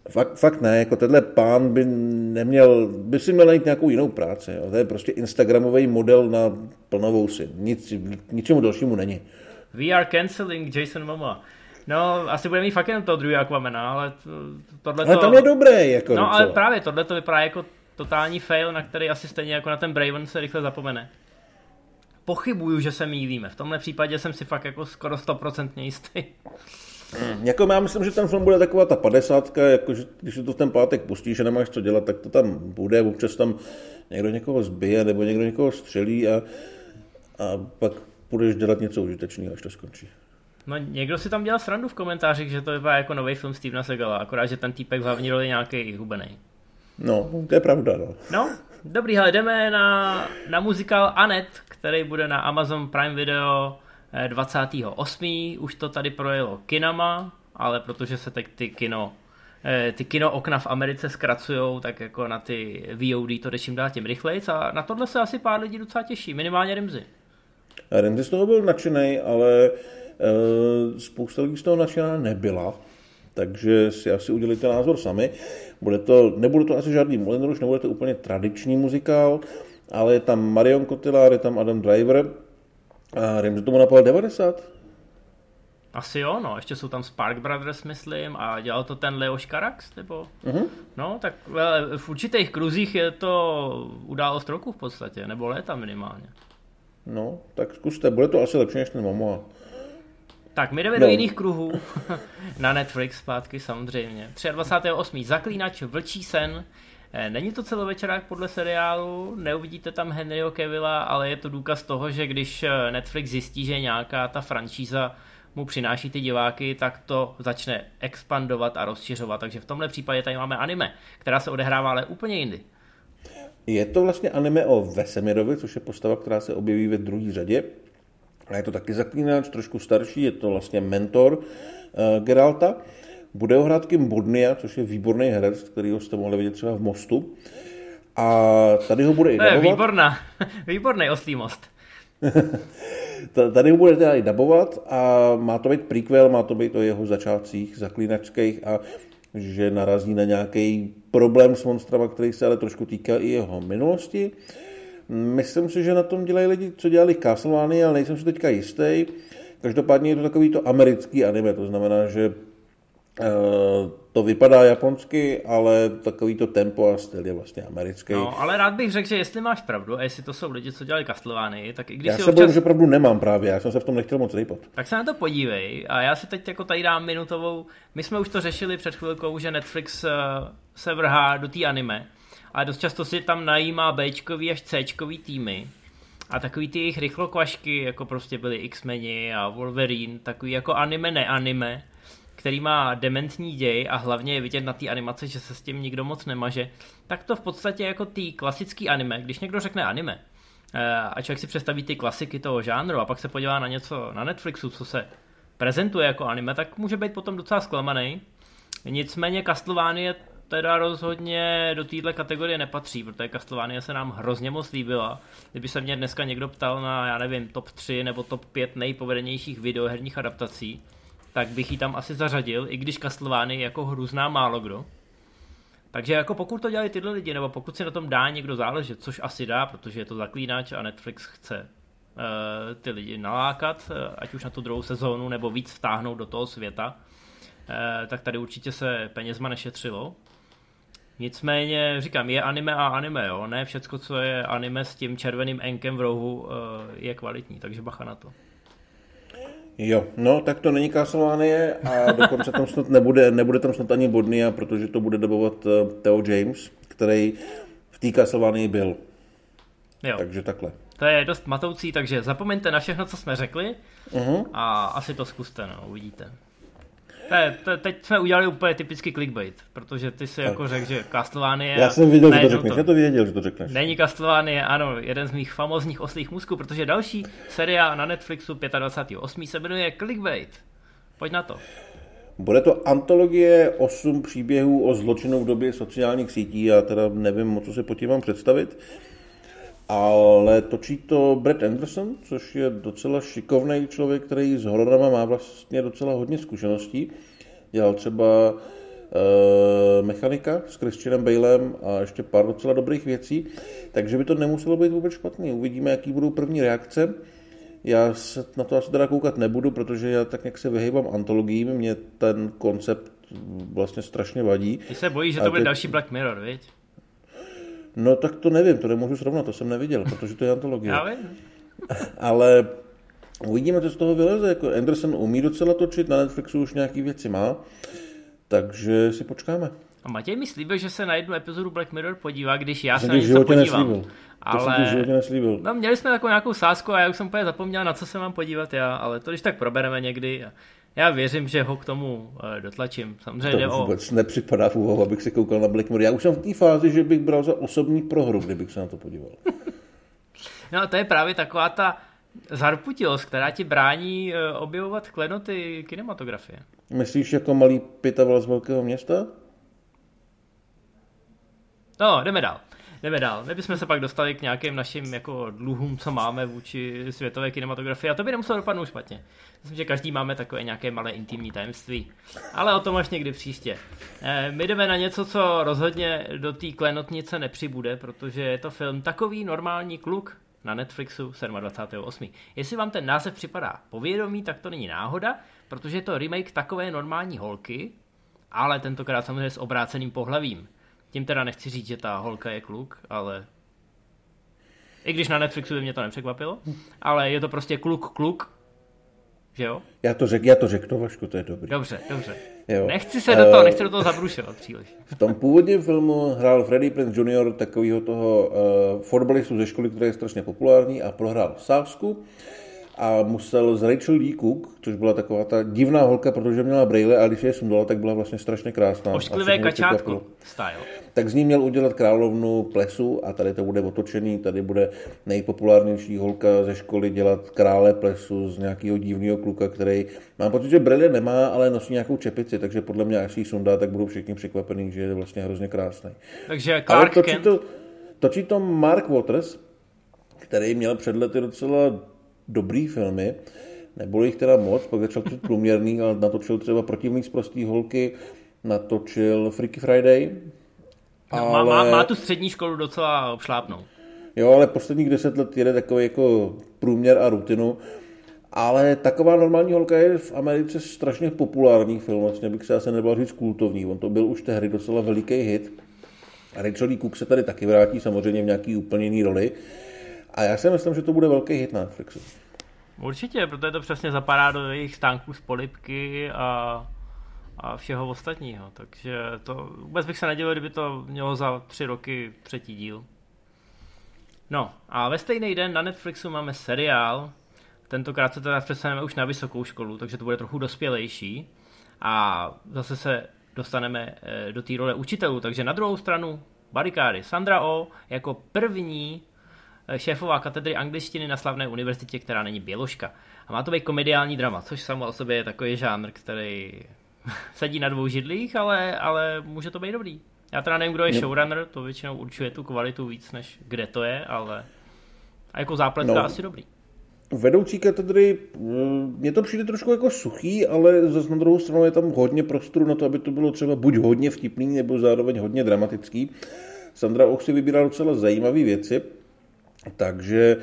Fakt, fakt ne, jako tenhle pán by neměl, by si měl najít nějakou jinou práci. Jo. To je prostě Instagramový model na plnovou si. Nic, ničemu dalšímu není. We are canceling Jason Momoa. No, asi bude mít fakt jen to druhý Aquamana, ale tohle Ale tam je dobrý, jako No, ale docela. právě tohle to vypadá jako totální fail, na který asi stejně jako na ten Braven se rychle zapomene. Pochybuju, že se mýlíme. V tomhle případě jsem si fakt jako skoro 100% jistý. Jako já myslím, že ten film bude taková ta padesátka, jako že když to v ten pátek pustíš a nemáš co dělat, tak to tam bude, občas tam někdo někoho zbije nebo někdo někoho střelí a, a pak budeš dělat něco užitečného, až to skončí. No někdo si tam dělal srandu v komentářích, že to vypadá jako nový film Stevena Segala, akorát, že ten týpek v hlavní roli nějaký hubený. No, to je pravda, no. No, Dobrý, ale jdeme na, na muzikál Anet, který bude na Amazon Prime Video 28. Eh, Už to tady projelo kinama, ale protože se teď ty kino eh, ty kino okna v Americe zkracujou, tak jako na ty VOD to jde čím dál tím rychleji a na tohle se asi pár lidí docela těší, minimálně Rimzy. Rimzy z toho byl nadšený, ale uh, spousta lidí z toho nadšená nebyla, takže si asi udělíte názor sami. Bude to, nebude to asi žádný Moulin Rouge, nebude to úplně tradiční muzikál, ale je tam Marion Cotillard, je tam Adam Driver a Rimzy tomu napal 90. Asi jo, no, ještě jsou tam Spark Brothers, myslím, a dělal to ten Leoš Karax, nebo? Uh-huh. No, tak v určitých kruzích je to událost roku v podstatě, nebo léta minimálně. No, tak zkuste, bude to asi lepší než ten Momoa. Tak my jdeme no. do jiných kruhů. Na Netflix zpátky samozřejmě. 23.8. Zaklínač Vlčí sen. Eh, není to celovečerák podle seriálu, neuvidíte tam Henryho Kevilla, ale je to důkaz toho, že když eh, Netflix zjistí, že nějaká ta franšíza mu přináší ty diváky, tak to začne expandovat a rozšiřovat. Takže v tomhle případě tady máme anime, která se odehrává ale úplně jindy. Je to vlastně anime o Vesemirovi, což je postava, která se objeví ve druhé řadě. A je to taky zaklínač, trošku starší, je to vlastně mentor uh, Geralta. Bude ho hrát Kim Bodnia, což je výborný herec, který jste mohli vidět třeba v Mostu. A tady ho bude i dabovat. To je výborná, výborný oslý most. tady ho bude teda i dabovat a má to být prequel, má to být o jeho začátcích zaklínačských a že narazí na nějaký problém s monstrama, který se ale trošku týká i jeho minulosti. Myslím si, že na tom dělají lidi, co dělali Castlevania, ale nejsem si teďka jistý. Každopádně je to takový to americký anime, to znamená, že to vypadá japonsky, ale takový to tempo a styl je vlastně americký. No, ale rád bych řekl, že jestli máš pravdu a jestli to jsou lidi, co dělali Castlevany, tak i když já si se občas... bojím, že pravdu nemám právě, já jsem se v tom nechtěl moc rýpat. Tak se na to podívej a já si teď jako tady dám minutovou, my jsme už to řešili před chvilkou, že Netflix uh, se vrhá do té anime a dost často si tam najímá Bčkový až Cčkový týmy a takový ty jejich rychlokvašky, jako prostě byly X-meni a Wolverine, takový jako anime, ne anime, který má dementní děj a hlavně je vidět na té animaci, že se s tím nikdo moc nemaže, tak to v podstatě jako ty klasický anime, když někdo řekne anime, eh, a člověk si představí ty klasiky toho žánru a pak se podívá na něco na Netflixu, co se prezentuje jako anime, tak může být potom docela zklamaný. Nicméně Castlevania teda rozhodně do téhle kategorie nepatří, protože Castlevania se nám hrozně moc líbila. Kdyby se mě dneska někdo ptal na, já nevím, top 3 nebo top 5 nejpovedenějších videoherních adaptací, tak bych ji tam asi zařadil, i když Castlevania jako hru zná málo kdo. Takže jako pokud to dělají tyhle lidi, nebo pokud si na tom dá někdo záležet, což asi dá, protože je to zaklínač a Netflix chce uh, ty lidi nalákat, uh, ať už na tu druhou sezónu, nebo víc vtáhnout do toho světa, uh, tak tady určitě se penězma nešetřilo. Nicméně, říkám, je anime a anime, jo. Ne všecko, co je anime s tím červeným enkem v rohu, je kvalitní, takže bacha na to. Jo, no tak to není Castlevania a dokonce tam snad nebude, nebude tam snad ani Bodnia, protože to bude dobovat uh, Theo James, který v té Castlevanii byl. Jo. Takže takhle. To je dost matoucí, takže zapomeňte na všechno, co jsme řekli uh-huh. a asi to zkuste, no, uvidíte. To je, to, teď jsme udělali úplně typický clickbait, protože ty si jako řekl, že Castlevania... Já jsem viděl, že to řekneš, to, já to věděl, že to řekneš. Není Castlevania, ano, jeden z mých famozních oslých musků, protože další seriál na Netflixu 25.8. se jmenuje Clickbait. Pojď na to. Bude to antologie 8 příběhů o zločinu v době sociálních sítí, já teda nevím, co si pod tím mám představit, ale točí to Brett Anderson, což je docela šikovný člověk, který s hororama má vlastně docela hodně zkušeností. Dělal třeba uh, Mechanika s Christianem Balem a ještě pár docela dobrých věcí, takže by to nemuselo být vůbec špatný. Uvidíme, jaký budou první reakce. Já se na to asi teda koukat nebudu, protože já tak nějak se vyhýbám antologiím, mě ten koncept vlastně strašně vadí. Ty se bojíš, že to bude teď... další Black Mirror, viď? No tak to nevím, to nemůžu srovnat, to jsem neviděl, protože to je antologie. Já vím. Ale uvidíme, co z toho vyleze. Jako Anderson umí docela točit, na Netflixu už nějaký věci má, takže si počkáme. A Matěj mi slíbil, že se na jednu epizodu Black Mirror podívá, když já se na něco podívám. Neslíbil. Ale... To jsem životě neslíbil. No, měli jsme takovou nějakou sázku a já už jsem úplně zapomněl, na co se mám podívat já, ale to když tak probereme někdy. Já věřím, že ho k tomu uh, dotlačím. Samozřejmě to vůbec o... nepřipadá v úvahu, abych se koukal na Blackmore. Já už jsem v té fázi, že bych bral za osobní prohru, kdybych se na to podíval. no a to je právě taková ta zarputilost, která ti brání uh, objevovat klenoty kinematografie. Myslíš jako malý pitaval z velkého města? No, jdeme dál. Jdeme dál. My bychom se pak dostali k nějakým našim jako dluhům, co máme vůči světové kinematografii a to by nemuselo dopadnout špatně. Myslím, že každý máme takové nějaké malé intimní tajemství. Ale o tom až někdy příště. Eh, my jdeme na něco, co rozhodně do té klenotnice nepřibude, protože je to film Takový normální kluk na Netflixu 27.8. Jestli vám ten název připadá povědomí, tak to není náhoda, protože je to remake takové normální holky, ale tentokrát samozřejmě s obráceným pohlavím. Tím teda nechci říct, že ta holka je kluk, ale i když na Netflixu by mě to nepřekvapilo, ale je to prostě kluk kluk, že jo? Já to, řek, já to řeknu, Vašku, to je dobrý. Dobře, dobře. Jo. Nechci se do toho, nechci do toho zabrušovat příliš. V tom původním filmu hrál Freddie Prinze Jr. takového toho uh, fotbalistu ze školy, který je strašně populární a prohrál sásku a musel z Rachel Lee Cook, což byla taková ta divná holka, protože měla brýle a když je sundala, tak byla vlastně strašně krásná. Ošklivé kačátko style. Tak z ní měl udělat královnu plesu a tady to bude otočený, tady bude nejpopulárnější holka ze školy dělat krále plesu z nějakého divného kluka, který mám pocit, že brýle nemá, ale nosí nějakou čepici, takže podle mě, až ji sundá, tak budou všichni překvapení, že je vlastně hrozně krásný. Takže Clark točí Kent... to, točí to Mark Waters, který měl před lety docela dobrý filmy, nebylo jich teda moc, pak začal točit průměrný, ale natočil třeba Protivný z prostý holky, natočil Freaky Friday. No, ale... má, má, má tu střední školu docela obšlápnou. Jo, ale posledních deset let jede takový jako průměr a rutinu. Ale taková normální holka je v Americe strašně populární film, vlastně bych se asi nebal říct kultovní. On to byl už tehdy docela veliký hit. A Rachel Lee Cook se tady taky vrátí, samozřejmě v nějaký úplně jiný roli. A já si myslím, že to bude velký hit na Netflixu. Určitě, protože to přesně zapadá do jejich stánků z polipky a, a všeho ostatního. Takže to vůbec bych se nedělal, kdyby to mělo za tři roky třetí díl. No a ve stejný den na Netflixu máme seriál, tentokrát se teda přestaneme už na vysokou školu, takže to bude trochu dospělejší a zase se dostaneme eh, do té role učitelů, takže na druhou stranu barikády. Sandra O jako první šéfová katedry angličtiny na slavné univerzitě, která není běložka. A má to být komediální drama, což samo o sobě je takový žánr, který sedí na dvou židlích, ale, ale může to být dobrý. Já teda nevím, kdo je showrunner, to většinou určuje tu kvalitu víc, než kde to je, ale a jako zápletka no. asi dobrý. Vedoucí katedry, mm, mně to přijde trošku jako suchý, ale zase na druhou stranu je tam hodně prostoru na to, aby to bylo třeba buď hodně vtipný, nebo zároveň hodně dramatický. Sandra Och si vybírá docela zajímavé věci. Takže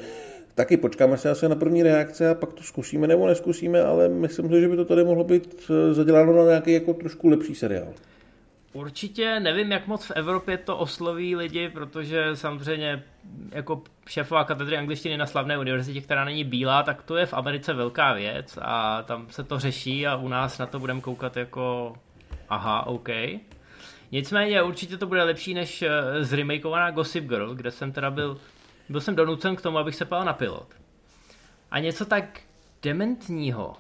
taky počkáme se asi na první reakce a pak to zkusíme nebo neskusíme, ale myslím si, že by to tady mohlo být eh, zaděláno na nějaký jako trošku lepší seriál. Určitě nevím, jak moc v Evropě to osloví lidi, protože samozřejmě jako šéfová katedry angličtiny na slavné univerzitě, která není bílá, tak to je v Americe velká věc a tam se to řeší a u nás na to budeme koukat jako aha, OK. Nicméně určitě to bude lepší než eh, zremakeovaná Gossip Girl, kde jsem teda byl byl jsem donucen k tomu, abych se pál na pilot. A něco tak dementního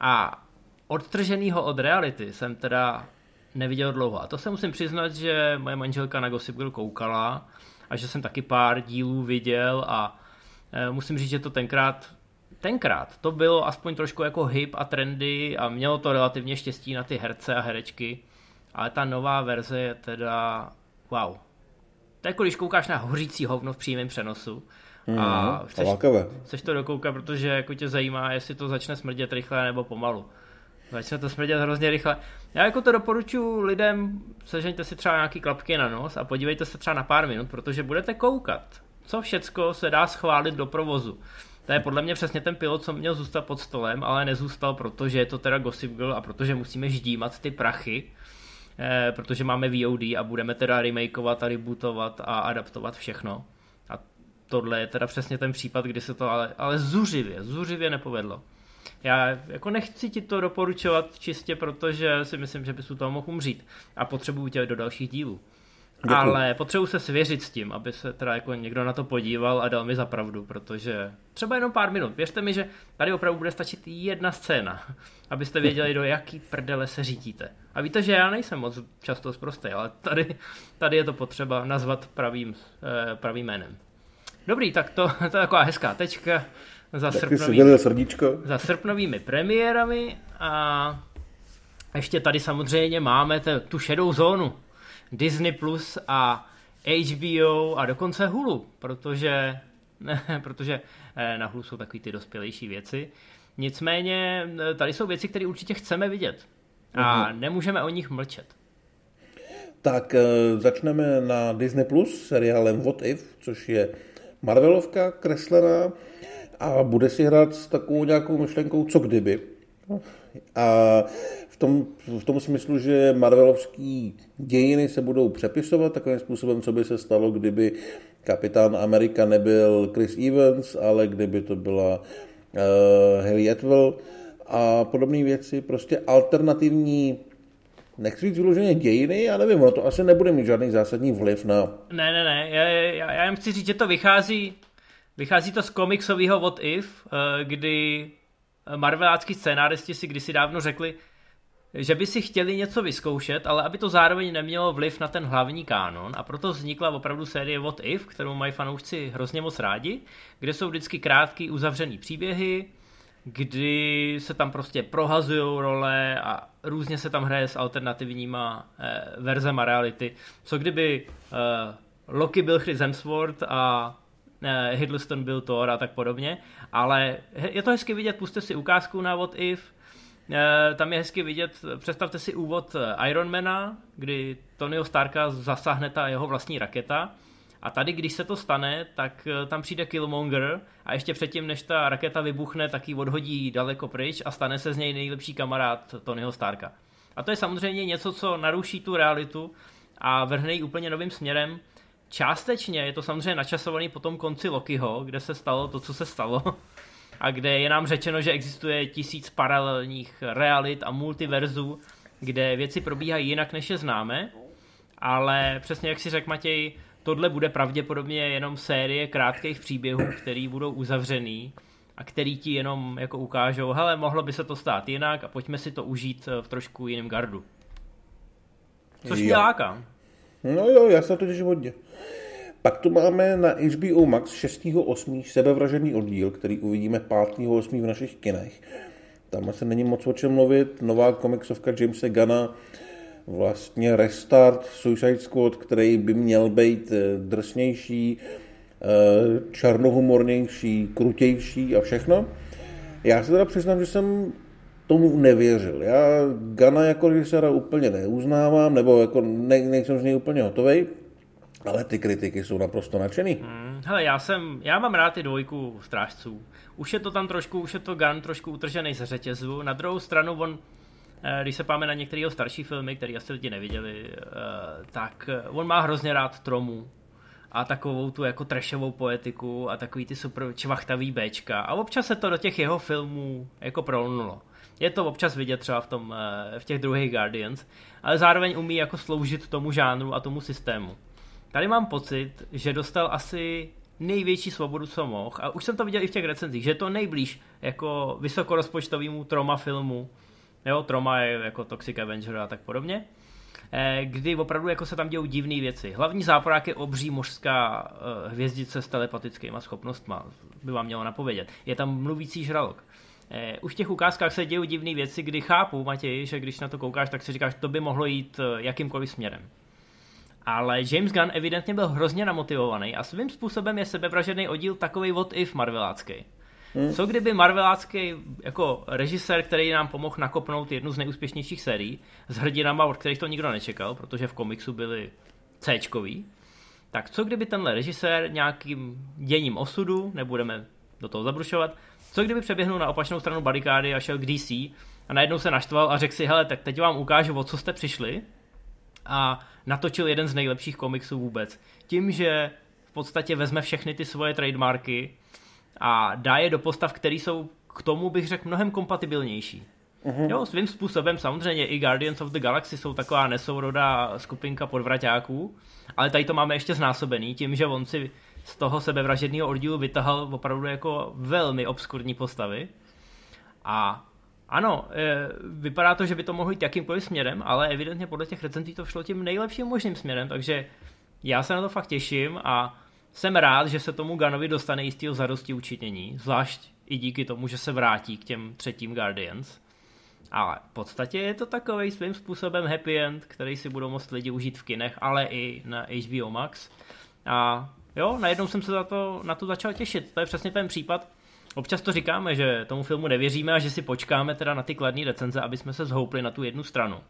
a odtrženého od reality jsem teda neviděl dlouho. A to se musím přiznat, že moje manželka na Gossip Girl koukala a že jsem taky pár dílů viděl a e, musím říct, že to tenkrát tenkrát to bylo aspoň trošku jako hip a trendy a mělo to relativně štěstí na ty herce a herečky, ale ta nová verze je teda wow, to je jako když koukáš na hořící hovno v přímém přenosu mm, a chceš, chceš to dokoukat, protože jako tě zajímá, jestli to začne smrdět rychle nebo pomalu. Začne to smrdět hrozně rychle. Já jako to doporučuji lidem, sežeňte si třeba nějaký klapky na nos a podívejte se třeba na pár minut, protože budete koukat, co všecko se dá schválit do provozu. To je podle mě přesně ten pilot, co měl zůstat pod stolem, ale nezůstal, protože je to teda Gossip Girl a protože musíme ždímat ty prachy eh, protože máme VOD a budeme teda remakeovat a rebootovat a adaptovat všechno. A tohle je teda přesně ten případ, kdy se to ale, ale zuřivě, zuřivě nepovedlo. Já jako nechci ti to doporučovat čistě protože si myslím, že bys u toho mohl umřít a potřebuju tě do dalších dílů. Děkuji. Ale potřebuji se svěřit s tím, aby se teda jako někdo na to podíval a dal mi za pravdu, protože třeba jenom pár minut. Věřte mi, že tady opravdu bude stačit jedna scéna, abyste věděli, do jaký prdele se řídíte. A víte, že já nejsem moc často zprostý, ale tady, tady je to potřeba nazvat pravým, eh, pravým jménem. Dobrý, tak to, to je taková hezká tečka za, srpnovými, za srpnovými premiérami a ještě tady samozřejmě máme te, tu šedou zónu. Disney Plus a HBO a dokonce Hulu, protože, ne, protože eh, na Hulu jsou takový ty dospělejší věci. Nicméně eh, tady jsou věci, které určitě chceme vidět a uh-huh. nemůžeme o nich mlčet. Tak eh, začneme na Disney Plus seriálem What If, což je Marvelovka kreslená a bude si hrát s takovou nějakou myšlenkou, co kdyby. A tom, v tom smyslu, že Marvelovský dějiny se budou přepisovat takovým způsobem, co by se stalo, kdyby kapitán Amerika nebyl Chris Evans, ale kdyby to byla uh, Haley Atwell. A podobné věci, prostě alternativní nechci říct vyloženě dějiny, já nevím, ono to asi nebude mít žádný zásadní vliv na... Ne, ne, ne, já, já, já jen chci říct, že to vychází, vychází to z komiksového What If, eh, kdy marvelácký scénáristi si kdysi dávno řekli, že by si chtěli něco vyzkoušet, ale aby to zároveň nemělo vliv na ten hlavní kánon. A proto vznikla opravdu série What If, kterou mají fanoušci hrozně moc rádi, kde jsou vždycky krátký uzavřený příběhy, kdy se tam prostě prohazují role a různě se tam hraje s alternativníma eh, verzema reality. Co kdyby eh, Loki byl Chris Hemsworth a eh, Hiddleston byl Thor a tak podobně, ale je to hezky vidět, puste si ukázku na What If, tam je hezky vidět, představte si úvod Ironmana, kdy Tonyho Starka zasáhne ta jeho vlastní raketa a tady, když se to stane, tak eh, tam přijde Killmonger a ještě předtím, než ta raketa vybuchne, tak ji odhodí daleko pryč a stane se z něj nejlepší kamarád Tonyho Starka. A to je samozřejmě něco, co naruší tu realitu a vrhne ji úplně novým směrem. Částečně je to samozřejmě načasovaný po tom konci Lokiho, kde se stalo to, co se stalo. A kde je nám řečeno, že existuje tisíc paralelních realit a multiverzů, kde věci probíhají jinak, než je známe. Ale přesně jak si řekl Matěj, tohle bude pravděpodobně jenom série krátkých příběhů, který budou uzavřený a který ti jenom jako ukážou, hele, mohlo by se to stát jinak a pojďme si to užít eh, v trošku jiném gardu. Což mě láká. No jo, já se to těším hodně. Pak tu máme na HBO Max 6.8. sebevražený oddíl, který uvidíme 5.8. v našich kinech. Tam asi není moc o čem mluvit. Nová komiksovka Jamesa Gana vlastně restart Suicide Squad, který by měl být eh, drsnější, eh, černohumornější, krutější a všechno. Já se teda přiznám, že jsem tomu nevěřil. Já Gana jako režiséra úplně neuznávám, nebo jako ne, nejsem z něj úplně hotový, ale ty kritiky jsou naprosto nadšený. Hmm, hele, já jsem, já mám rád ty dvojku strážců. Už je to tam trošku, už je to Gun trošku utržený ze řetězu. Na druhou stranu on Eh, když se páme na některé starší filmy, které asi lidi neviděli, eh, tak eh, on má hrozně rád Tromu a takovou tu jako trashovou poetiku a takový ty super čvachtavý Bčka a občas se to do těch jeho filmů jako prolnulo. Je to občas vidět třeba v, tom, v těch druhých Guardians, ale zároveň umí jako sloužit tomu žánru a tomu systému. Tady mám pocit, že dostal asi největší svobodu, co mohl. A už jsem to viděl i v těch recenzích, že je to nejblíž jako vysokorozpočtovému troma filmu, jo, Troma je jako Toxic Avenger a tak podobně, eh, kdy opravdu jako se tam dějou divné věci. Hlavní záporák je obří mořská eh, hvězdice s telepatickými schopnostmi, by vám mělo napovědět. Je tam mluvící žralok. Eh, už v těch ukázkách se dějí divné věci, kdy chápu, Matěj, že když na to koukáš, tak si říkáš, to by mohlo jít jakýmkoliv směrem. Ale James Gunn evidentně byl hrozně namotivovaný a svým způsobem je sebevražený oddíl takový what if marvelácký. Hmm. Co kdyby Marvelácký jako režisér, který nám pomohl nakopnout jednu z nejúspěšnějších sérií s hrdinama, od kterých to nikdo nečekal, protože v komiksu byli c tak co kdyby tenhle režisér nějakým děním osudu, nebudeme do toho zabrušovat, co kdyby přeběhnul na opačnou stranu barikády a šel k DC a najednou se naštval a řekl si, hele, tak teď vám ukážu, o co jste přišli a natočil jeden z nejlepších komiksů vůbec. Tím, že v podstatě vezme všechny ty svoje trademarky a dá je do postav, které jsou k tomu, bych řekl, mnohem kompatibilnější. Uh-huh. Jo, svým způsobem samozřejmě i Guardians of the Galaxy jsou taková nesourodá skupinka podvraťáků, ale tady to máme ještě znásobený tím, že on si z toho sebevražedného oddílu vytahal opravdu jako velmi obskurní postavy. A ano, e, vypadá to, že by to mohlo jít jakýmkoliv směrem, ale evidentně podle těch recenzí to šlo tím nejlepším možným směrem, takže já se na to fakt těším a jsem rád, že se tomu Ganovi dostane jistého zadosti učinění, zvlášť i díky tomu, že se vrátí k těm třetím Guardians. Ale v podstatě je to takový svým způsobem happy end, který si budou moct lidi užít v kinech, ale i na HBO Max. A jo, najednou jsem se za to, na to začal těšit. To je přesně ten případ. Občas to říkáme, že tomu filmu nevěříme a že si počkáme teda na ty kladné recenze, aby jsme se zhoupli na tu jednu stranu.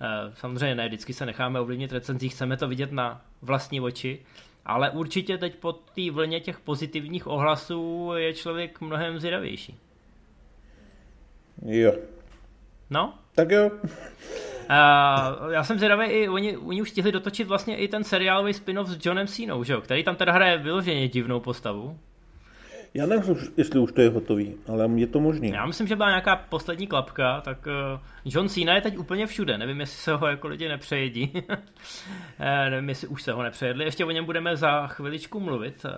Eh, samozřejmě ne, vždycky se necháme ovlivnit recenzí, chceme to vidět na vlastní oči, ale určitě teď po té vlně těch pozitivních ohlasů je člověk mnohem zvědavější. Jo. No? Tak jo. Uh, já jsem zvědavý, i oni, oni už stihli dotočit vlastně i ten seriálový spin-off s Johnem Cenou, že jo? který tam teda hraje vyloženě divnou postavu. Já nevím, jestli už to je hotový, ale je to možný. Já myslím, že byla nějaká poslední klapka, tak uh, John Cena je teď úplně všude. Nevím, jestli se ho jako lidi nepřejedí. Eh, nevím, jestli už se ho nepřejedli. Ještě o něm budeme za chviličku mluvit uh,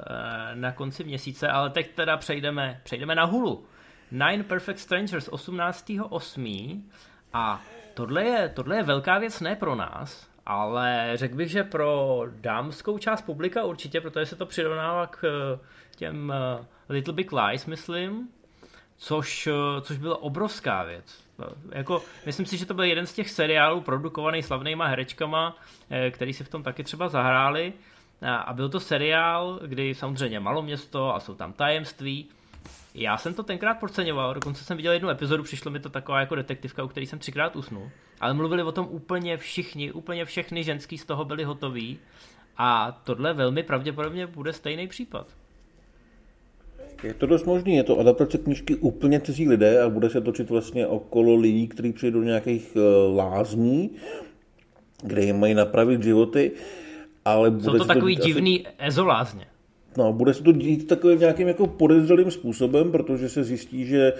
na konci měsíce, ale teď teda přejdeme, přejdeme na Hulu. Nine Perfect Strangers 18.8. A tohle je, tohle je velká věc ne pro nás, ale řekl bych, že pro dámskou část publika určitě, protože se to přirovnává k těm Little Big Lies, myslím, což, což byla obrovská věc. Jako, myslím si, že to byl jeden z těch seriálů produkovaný slavnýma herečkama, eh, který si v tom taky třeba zahráli. A byl to seriál, kdy samozřejmě malo město a jsou tam tajemství. Já jsem to tenkrát podceňoval, dokonce jsem viděl jednu epizodu, přišlo mi to taková jako detektivka, u který jsem třikrát usnul. Ale mluvili o tom úplně všichni, úplně všechny ženský z toho byli hotoví. A tohle velmi pravděpodobně bude stejný případ. Je to dost možný, je to adaptace knížky úplně cizí lidé a bude se točit vlastně okolo lidí, kteří přijdou do nějakých uh, lázní, kde jim mají napravit životy, ale bude Jsou to takový to divný asi... ezolázně. No, bude se to dít takovým nějakým jako podezřelým způsobem, protože se zjistí, že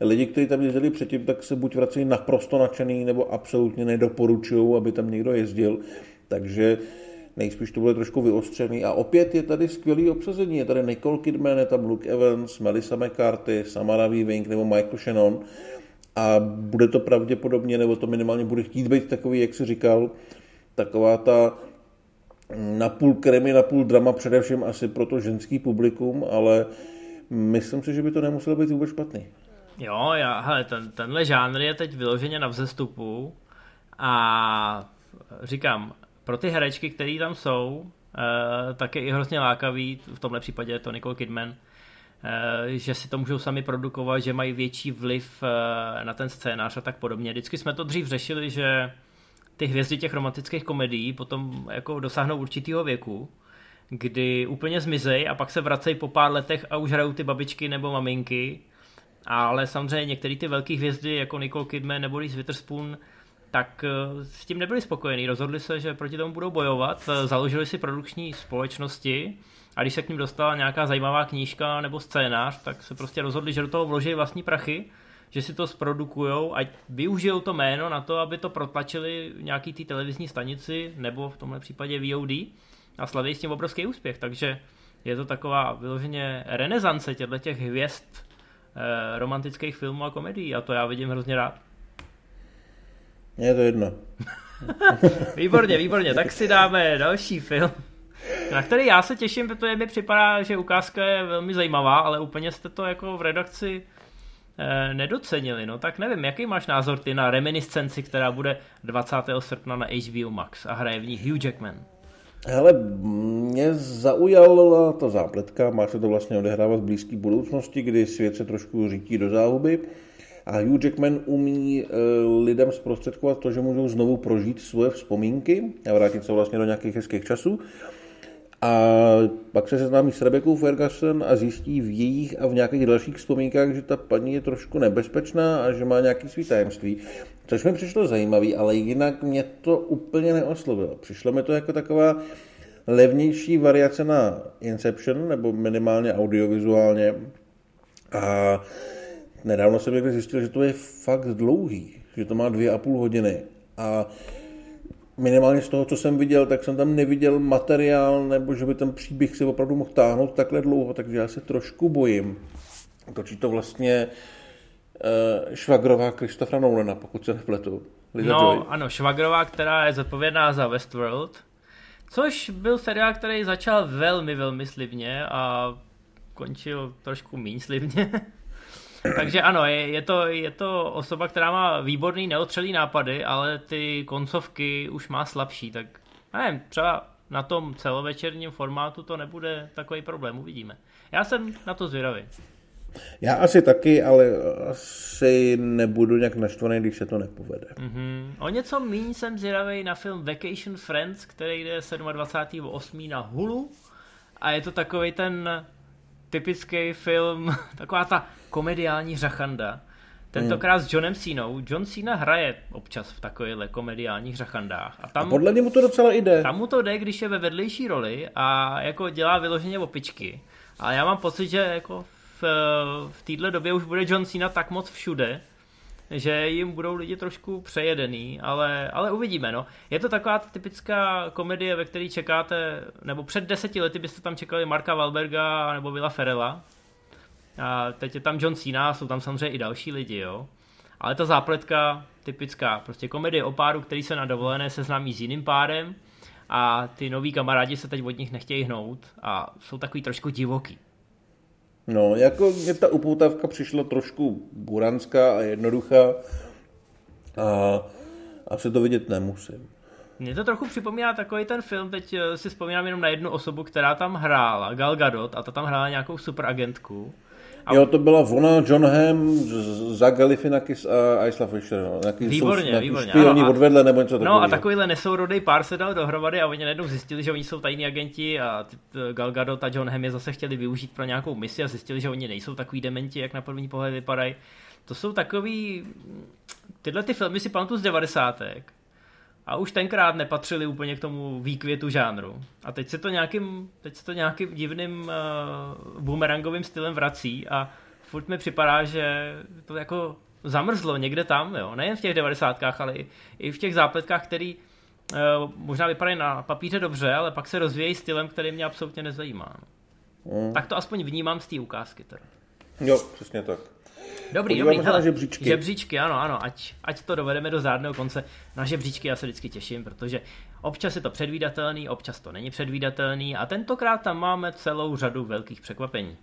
lidi, kteří tam jezdili předtím, tak se buď vracejí naprosto nadšený, nebo absolutně nedoporučují, aby tam někdo jezdil. Takže nejspíš to bude trošku vyostřený. A opět je tady skvělý obsazení. Je tady Nicole Kidman, je tam Luke Evans, Melissa McCarthy, Samara Weaving nebo Michael Shannon. A bude to pravděpodobně, nebo to minimálně bude chtít být takový, jak si říkal, taková ta napůl kremi, napůl drama, především asi pro to ženský publikum, ale myslím si, že by to nemuselo být vůbec špatný. Jo, já, hele, ten, tenhle žánr je teď vyloženě na vzestupu a říkám, pro ty herečky, které tam jsou, uh, tak je i hrozně lákavý, v tomhle případě je to Nicole Kidman, uh, že si to můžou sami produkovat, že mají větší vliv uh, na ten scénář a tak podobně. Vždycky jsme to dřív řešili, že ty hvězdy těch romantických komedií potom jako dosáhnou určitého věku, kdy úplně zmizej a pak se vracejí po pár letech a už hrajou ty babičky nebo maminky. Ale samozřejmě některé ty velké hvězdy jako Nicole Kidman nebo Reese Witherspoon tak eh, s tím nebyli spokojení. Rozhodli se, že proti tomu budou bojovat, eh, založili si produkční společnosti a když se k ním dostala nějaká zajímavá knížka nebo scénář, tak se prostě rozhodli, že do toho vloží vlastní prachy, že si to zprodukujou a využijou to jméno na to, aby to protlačili nějaký té televizní stanici nebo v tomhle případě VOD a slaví s tím obrovský úspěch. Takže je to taková vyloženě renesance těchto těch hvězd eh, romantických filmů a komedií a to já vidím hrozně rád. Je to jedno. výborně, výborně. Tak si dáme další film, na který já se těším, protože mi připadá, že ukázka je velmi zajímavá, ale úplně jste to jako v redakci eh, nedocenili. No tak nevím, jaký máš názor ty na reminiscenci, která bude 20. srpna na HBO Max a hraje v ní Hugh Jackman. Hele, mě zaujala ta zápletka, má se to vlastně odehrávat v blízké budoucnosti, kdy svět se trošku řítí do záhuby. A Hugh Jackman umí uh, lidem zprostředkovat to, že můžou znovu prožít svoje vzpomínky a vrátit se vlastně do nějakých hezkých časů. A pak se seznámí s Rebecca Ferguson a zjistí v jejich a v nějakých dalších vzpomínkách, že ta paní je trošku nebezpečná a že má nějaký svý tajemství. Což mi přišlo zajímavé, ale jinak mě to úplně neoslovilo. Přišlo mi to jako taková levnější variace na Inception, nebo minimálně audiovizuálně. A nedávno jsem někde zjistil, že to je fakt dlouhý, že to má dvě a půl hodiny a minimálně z toho, co jsem viděl, tak jsem tam neviděl materiál, nebo že by ten příběh si opravdu mohl táhnout takhle dlouho, takže já se trošku bojím. Točí to vlastně uh, švagrová Kristofra Nolana, pokud se nepletu. Liza no, Joy. ano, švagrová, která je zodpovědná za Westworld, což byl seriál, který začal velmi, velmi slibně a končil trošku méně slibně. Takže ano, je, je, to, je to osoba, která má výborný neotřelý nápady, ale ty koncovky už má slabší, tak nevím, třeba na tom celovečerním formátu to nebude takový problém, uvidíme. Já jsem na to zvědavý. Já asi taky, ale asi nebudu nějak naštvaný, když se to nepovede. Mm-hmm. O něco méně jsem zvědavý na film Vacation Friends, který jde 27.8. na Hulu a je to takový ten typický film, taková ta komediální řachanda. Tentokrát hmm. s Johnem Cenou. John Cena hraje občas v takovýchhle komediálních řachandách. A, tam, a podle němu to docela jde. Tam mu to jde, když je ve vedlejší roli a jako dělá vyloženě opičky. A já mám pocit, že jako v, v této době už bude John Cena tak moc všude, že jim budou lidi trošku přejedený, ale, ale uvidíme, no. Je to taková typická komedie, ve které čekáte, nebo před deseti lety byste tam čekali Marka Valberga nebo Vila Ferela. A teď je tam John Cena, jsou tam samozřejmě i další lidi, jo. Ale ta zápletka typická, prostě komedie o páru, který se na dovolené seznámí s jiným párem a ty noví kamarádi se teď od nich nechtějí hnout a jsou takový trošku divoký. No, jako mě ta upoutávka přišla trošku buranská a jednoduchá a asi to vidět nemusím. Mně to trochu připomíná takový ten film, teď eh, si vzpomínám jenom na jednu osobu, která tam hrála, Gal Gadot, a ta tam hrála nějakou superagentku. A... Jo, to byla ona, John Hamm, Zach Galifianakis a Isla Fisher. No. Nějaký výborně, jsou, výborně. Ano, a, odvedle nebo něco takového. No a takovýhle nesourodý pár se dal dohromady a oni najednou zjistili, že oni jsou tajní agenti a Gal Gadot a John Hamm je zase chtěli využít pro nějakou misi a zjistili, že oni nejsou takový dementi, jak na první pohled vypadají. To jsou takový... Tyhle ty filmy si pamatuju z devadesátek a už tenkrát nepatřili úplně k tomu výkvětu žánru. A teď se to nějakým, teď se to nějakým divným uh, boomerangovým stylem vrací a furt mi připadá, že to jako zamrzlo někde tam, jo. nejen v těch devadesátkách, ale i, i v těch zápletkách, který uh, možná vypadají na papíře dobře, ale pak se rozvíjejí stylem, který mě absolutně nezajímá. Mm. Tak to aspoň vnímám z té ukázky. Teda. Jo, přesně tak. Dobrý, Podíváme dobrý. Hele, na žebříčky. Žebříčky, ano, ano, ať, ať to dovedeme do zádného konce. Na žebříčky já se vždycky těším, protože občas je to předvídatelný, občas to není předvídatelný a tentokrát tam máme celou řadu velkých překvapení.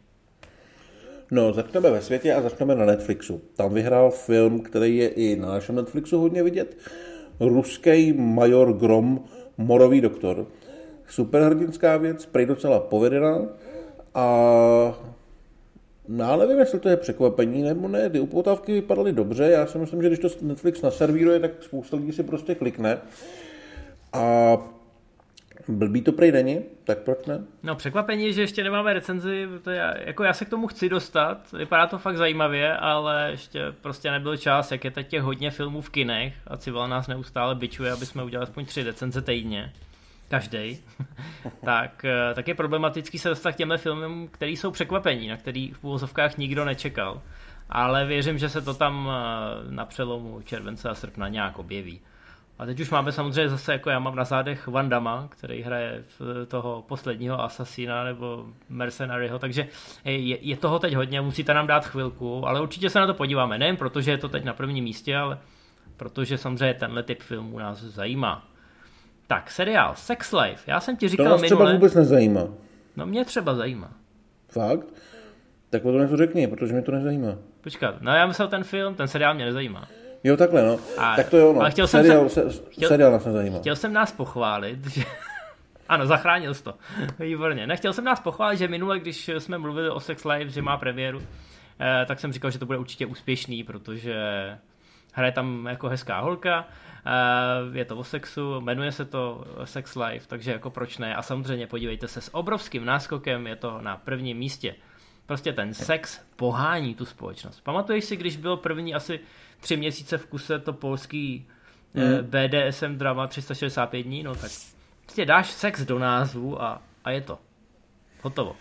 No, začneme ve světě a začneme na Netflixu. Tam vyhrál film, který je i na našem Netflixu hodně vidět. Ruský major Grom, Morový doktor. Superhrdinská věc, prej docela povedená a No, ale nevím, jestli to je překvapení nebo ne. Ty upoutávky vypadaly dobře. Já si myslím, že když to Netflix naservíruje, tak spousta lidí si prostě klikne. A blbý to prej není, tak proč ne? No překvapení je, že ještě nemáme recenzi, to já, jako já se k tomu chci dostat, vypadá to fakt zajímavě, ale ještě prostě nebyl čas, jak je teď těch hodně filmů v kinech a Civil nás neustále bičuje, aby jsme udělali aspoň tři recenze týdně každý, tak, eh, tak je problematický se dostat k těmhle filmům, které jsou překvapení, na který v úvozovkách nikdo nečekal. Ale věřím, že se to tam eh, na přelomu července a srpna nějak objeví. A teď už máme samozřejmě zase, jako já mám na zádech Vandama, který hraje toho posledního Assassina nebo Mercenaryho, takže je, je toho teď hodně, musíte nám dát chvilku, ale určitě se na to podíváme, nejen protože je to teď na prvním místě, ale protože samozřejmě tenhle typ filmů nás zajímá. Tak, seriál Sex Life. Já jsem ti říkal to minule... třeba vůbec nezajímá. No mě třeba zajímá. Fakt? Tak o to něco řekni, protože mě to nezajímá. Počkat, no já myslel ten film, ten seriál mě nezajímá. Jo, takhle, no. A, tak to jo, no. chtěl seriál, jsem se, chtěl, seriál nás nezajímá. Chtěl jsem nás pochválit, že... Ano, zachránil jsi to. Výborně. Nechtěl jsem nás pochválit, že minule, když jsme mluvili o Sex Life, že má premiéru, eh, tak jsem říkal, že to bude určitě úspěšný, protože hraje tam jako hezká holka, je to o sexu, jmenuje se to Sex Life, takže jako proč ne? A samozřejmě podívejte se, s obrovským náskokem je to na prvním místě. Prostě ten sex pohání tu společnost. Pamatuješ si, když bylo první asi tři měsíce v kuse to polský mm. BDSM drama 365 dní, no tak prostě dáš sex do názvu a, a je to. Hotovo.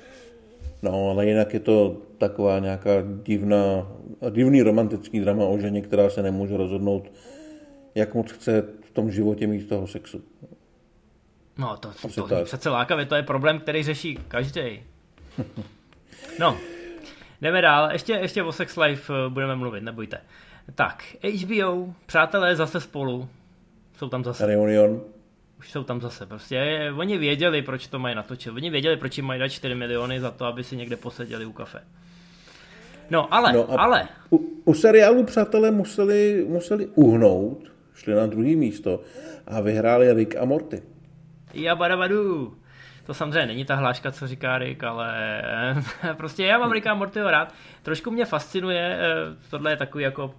No, ale jinak je to taková nějaká divná, divný romantický drama o ženě, která se nemůže rozhodnout, jak moc chce v tom životě mít toho sexu. No, to, to, to přece lákavě, to je problém, který řeší každý. No, jdeme dál, ještě, ještě o Sex Life eh, budeme mluvit, nebojte. Tak, HBO, přátelé zase spolu, jsou tam zase. Reunion. Už jsou tam zase. Prostě oni věděli, proč to mají natočit. Oni věděli, proč jim mají dát 4 miliony za to, aby si někde poseděli u kafe. No, ale, no ale. U, u seriálu Přátelé museli, museli uhnout, šli na druhý místo a vyhráli Rick a Morty. Jabadabadu. To samozřejmě není ta hláška, co říká Rick, ale prostě já mám Ricka Mortyho rád. Trošku mě fascinuje, eh, tohle je takový jako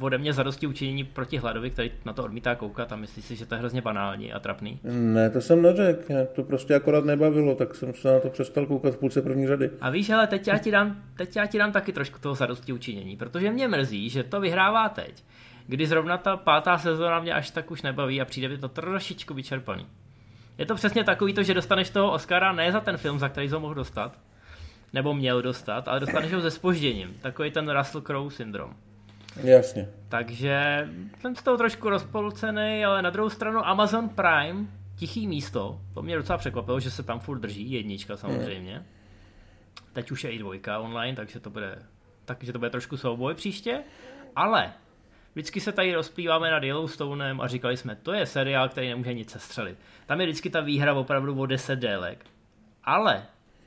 ode mě zadosti učinění proti hladovi, který na to odmítá koukat a myslí si, že to je hrozně banální a trapný. Ne, to jsem neřekl, mě to prostě akorát nebavilo, tak jsem se na to přestal koukat v půlce první řady. A víš, ale teď já ti dám, teď já ti dám taky trošku toho zadosti učinění, protože mě mrzí, že to vyhrává teď, kdy zrovna ta pátá sezóna mě až tak už nebaví a přijde mi to trošičku vyčerpaný. Je to přesně takový to, že dostaneš toho Oscara ne za ten film, za který ho mohl dostat, nebo měl dostat, ale dostaneš ho se spožděním. Takový ten Russell Crowe syndrom. Jasně. Takže jsem z toho trošku rozpolcený, ale na druhou stranu Amazon Prime, tichý místo, to mě docela překvapilo, že se tam furt drží, jednička samozřejmě. Hmm. Teď už je i dvojka online, takže to bude, takže to bude trošku souboj příště. Ale Vždycky se tady rozplýváme nad Yellowstonem a říkali jsme, to je seriál, který nemůže nic sestřelit. Tam je vždycky ta výhra opravdu o 10 délek. Ale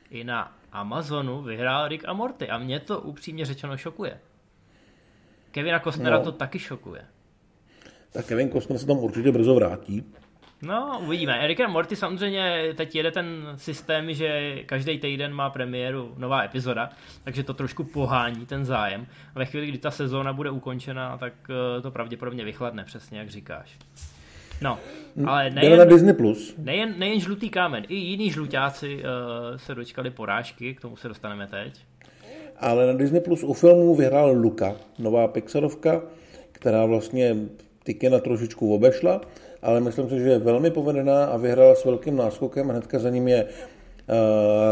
i na Amazonu vyhrál Rick a Morty a mě to upřímně řečeno šokuje. Kevina Costnera no. to taky šokuje. Tak Kevin Costner se tam určitě brzo vrátí. No, uvidíme. And Morty samozřejmě teď jede ten systém, že každý týden má premiéru nová epizoda, takže to trošku pohání ten zájem. A ve chvíli, kdy ta sezóna bude ukončena, tak eh, to pravděpodobně vychladne, přesně jak říkáš. No, ale nejen, na Disney+. Plus. Nejen, nejen žlutý kámen, i jiní žlutáci uh, se dočkali porážky, k tomu se dostaneme teď. Ale na Disney Plus u filmu vyhrál Luka, nová Pixarovka, která vlastně Tykena trošičku obešla ale myslím si, že je velmi povedená a vyhrála s velkým náskokem. Hnedka za ním je uh,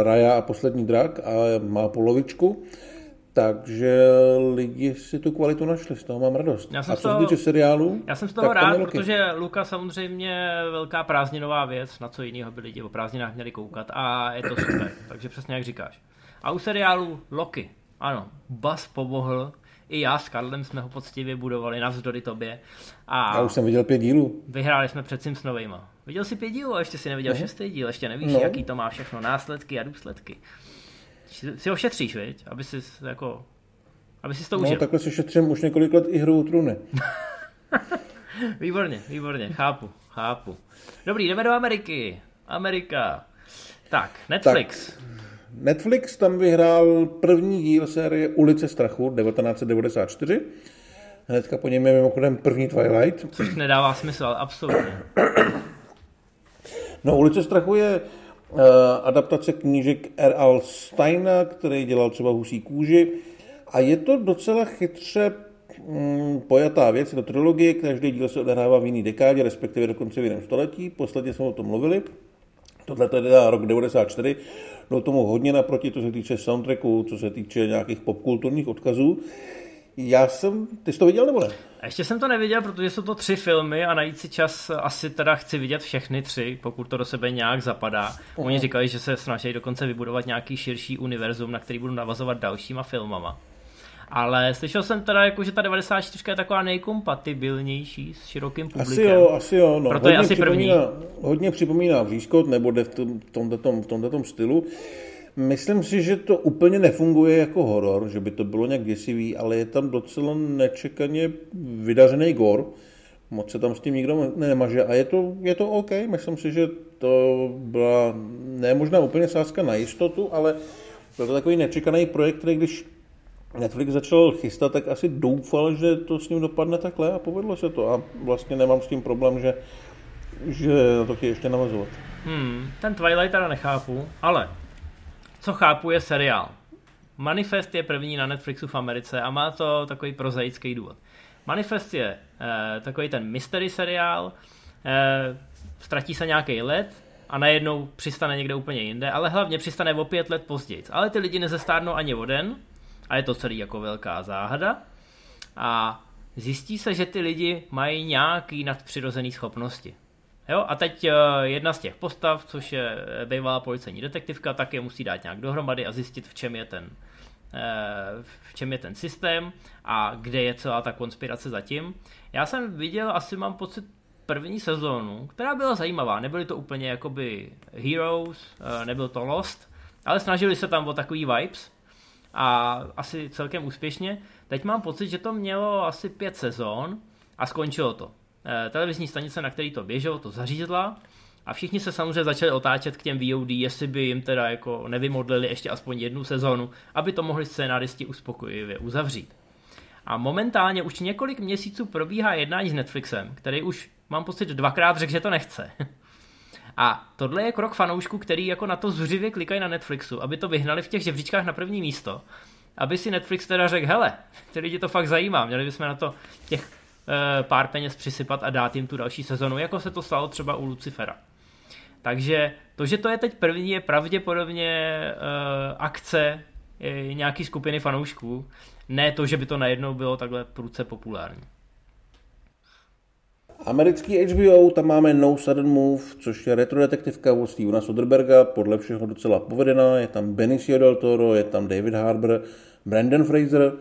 Raja a poslední drak a má polovičku. Takže lidi si tu kvalitu našli, z toho mám radost. Já jsem a co se týče seriálu, Já jsem z toho rád, protože Luka samozřejmě velká prázdninová věc, na co jiného by lidi o prázdninách měli koukat a je to super, takže přesně jak říkáš. A u seriálu Loki, ano, Bas pomohl, i já s Karlem jsme ho poctivě budovali navzdory tobě. A já už jsem viděl pět dílů. Vyhráli jsme před s novejma. Viděl jsi pět dílů a ještě si neviděl no. šestý díl, ještě nevíš, no. jaký to má všechno následky a důsledky. Si ho šetříš, viď? Aby si jako aby si to no, užil. No, takhle si šetřím už několik let i hru trůny. výborně, výborně, chápu, chápu. Dobrý, jdeme do Ameriky. Amerika. Tak, Netflix. Tak. Netflix tam vyhrál první díl série Ulice strachu 1994. Hnedka po něm je mimochodem první Twilight. Což nedává smysl, ale absolutně. No, Ulice strachu je uh, adaptace knížek R.L. Steina, který dělal třeba Husí kůži. A je to docela chytře mm, pojatá věc, to trilogie, každý díl se odehrává v jiný dekádě, respektive dokonce v jiném století. Posledně jsme o tom mluvili. Tohle je teda rok 94 bylo tomu hodně naproti, co se týče soundtracku, co se týče nějakých popkulturních odkazů. Já jsem, ty jsi to viděl nebo ne? Ještě jsem to neviděl, protože jsou to tři filmy a najít si čas asi teda chci vidět všechny tři, pokud to do sebe nějak zapadá. Oni říkali, že se snaží dokonce vybudovat nějaký širší univerzum, na který budu navazovat dalšíma filmama. Ale slyšel jsem teda, jako, že ta 94 je taková nejkompatibilnější s širokým publikem. Asi jo, asi jo. No. Proto hodně je asi první. Hodně připomíná Výskot, nebo jde v tomto, tom, v tomto tom stylu. Myslím si, že to úplně nefunguje jako horor, že by to bylo nějak děsivý, ale je tam docela nečekaně vydařený gor. Moc se tam s tím nikdo nemaže a je to, je to OK. Myslím si, že to byla ne možná úplně sázka na jistotu, ale byl to takový nečekaný projekt, který když Netflix začal chystat, tak asi doufal, že to s ním dopadne takhle a povedlo se to. A vlastně nemám s tím problém, že, že to chtějí ještě navazovat. Hmm, ten Twilight teda nechápu, ale co chápu je seriál. Manifest je první na Netflixu v Americe a má to takový prozaický důvod. Manifest je eh, takový ten mystery seriál, eh, ztratí se nějaký let, a najednou přistane někde úplně jinde, ale hlavně přistane o pět let později. Ale ty lidi nezestárnou ani o den a je to celý jako velká záhada a zjistí se, že ty lidi mají nějaký nadpřirozený schopnosti. Jo, a teď uh, jedna z těch postav, což je bývalá policejní detektivka, tak je musí dát nějak dohromady a zjistit, v čem je ten, uh, v čem je ten systém a kde je celá ta konspirace zatím. Já jsem viděl, asi mám pocit, první sezónu, která byla zajímavá. Nebyly to úplně jakoby Heroes, nebyl to Lost, ale snažili se tam o takový vibes a asi celkem úspěšně. Teď mám pocit, že to mělo asi pět sezón a skončilo to. Eh, televizní stanice, na který to běželo, to zařízla a všichni se samozřejmě začali otáčet k těm VOD, jestli by jim teda jako nevymodlili ještě aspoň jednu sezónu, aby to mohli scénáristi uspokojivě uzavřít. A momentálně už několik měsíců probíhá jednání s Netflixem, který už mám pocit dvakrát řekl, že to nechce. A tohle je krok fanoušků, který jako na to zuřivě klikají na Netflixu, aby to vyhnali v těch žebříčkách na první místo. Aby si Netflix teda řekl, hele, ty lidi to fakt zajímá, měli bychom na to těch pár peněz přisypat a dát jim tu další sezonu, jako se to stalo třeba u Lucifera. Takže to, že to je teď první, je pravděpodobně e, akce e, nějaký skupiny fanoušků, ne to, že by to najednou bylo takhle prudce populární. Americký HBO, tam máme No Sudden Move, což je retrodetektivka od Stevena Soderberga, podle všeho docela povedená, je tam Benicio del Toro, je tam David Harbour, Brandon Fraser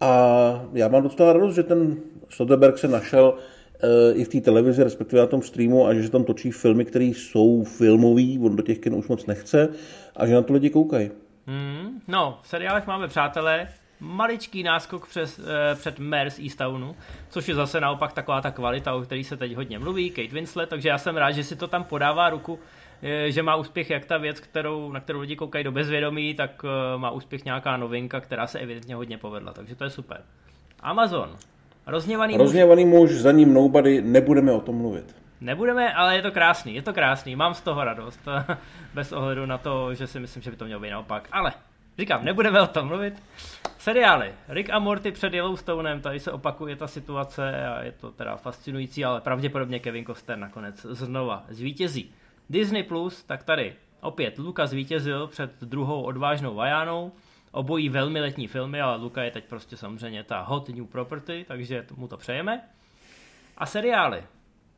a já mám docela radost, že ten Soderberg se našel uh, i v té televizi, respektive na tom streamu a že se tam točí filmy, které jsou filmový, on do těch kin už moc nechce a že na to lidi koukají. Mm, no, v seriálech máme přátelé, maličký náskok přes, eh, před Mers Eastownu, což je zase naopak taková ta kvalita, o který se teď hodně mluví, Kate Winslet, takže já jsem rád, že si to tam podává ruku, eh, že má úspěch jak ta věc, kterou, na kterou lidi koukají do bezvědomí, tak eh, má úspěch nějaká novinka, která se evidentně hodně povedla, takže to je super. Amazon. Rozněvaný, Rozněvaný muž. muž, za ním nobody, nebudeme o tom mluvit. Nebudeme, ale je to krásný, je to krásný, mám z toho radost, bez ohledu na to, že si myslím, že by to mělo být naopak, ale Říkám, nebudeme o tom mluvit. Seriály. Rick a Morty před Yellowstonem, tady se opakuje ta situace a je to teda fascinující, ale pravděpodobně Kevin Costner nakonec znova zvítězí. Disney Plus, tak tady opět Luka zvítězil před druhou odvážnou Vajánou. Obojí velmi letní filmy, ale Luka je teď prostě samozřejmě ta hot new property, takže mu to přejeme. A seriály.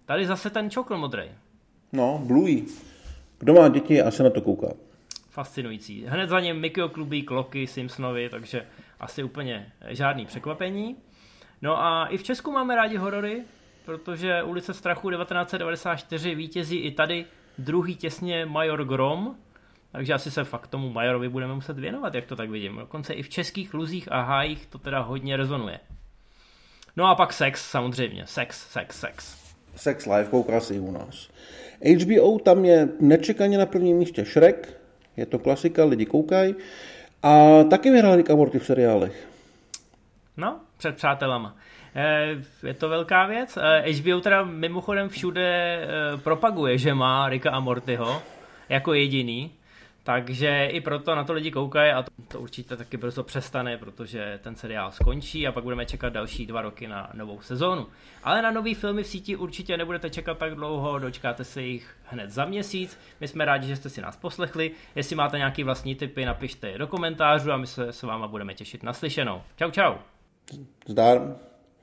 Tady zase ten čokl modrý. No, Bluey. Kdo má děti a se na to kouká fascinující. Hned za ním Mikio klubí kloky Simpsonovi, takže asi úplně žádný překvapení. No a i v Česku máme rádi horory, protože ulice strachu 1994 vítězí i tady druhý těsně Major Grom, takže asi se fakt tomu Majorovi budeme muset věnovat, jak to tak vidím. Dokonce i v českých luzích a hájích to teda hodně rezonuje. No a pak sex samozřejmě, sex, sex, sex. Sex Live kouká si u nás. HBO tam je nečekaně na prvním místě Shrek, je to klasika, lidi koukají. A taky vyhrál Rick Morty v seriálech. No, před přátelama. Eh, je to velká věc. HBO eh, teda mimochodem všude eh, propaguje, že má Ricka a Mortyho jako jediný. Takže i proto na to lidi koukají a to, to určitě taky brzo přestane, protože ten seriál skončí a pak budeme čekat další dva roky na novou sezónu. Ale na nový filmy v síti určitě nebudete čekat tak dlouho, dočkáte se jich hned za měsíc. My jsme rádi, že jste si nás poslechli. Jestli máte nějaký vlastní tipy, napište je do komentářů a my se s váma budeme těšit na slyšenou. Čau, čau. Zdar.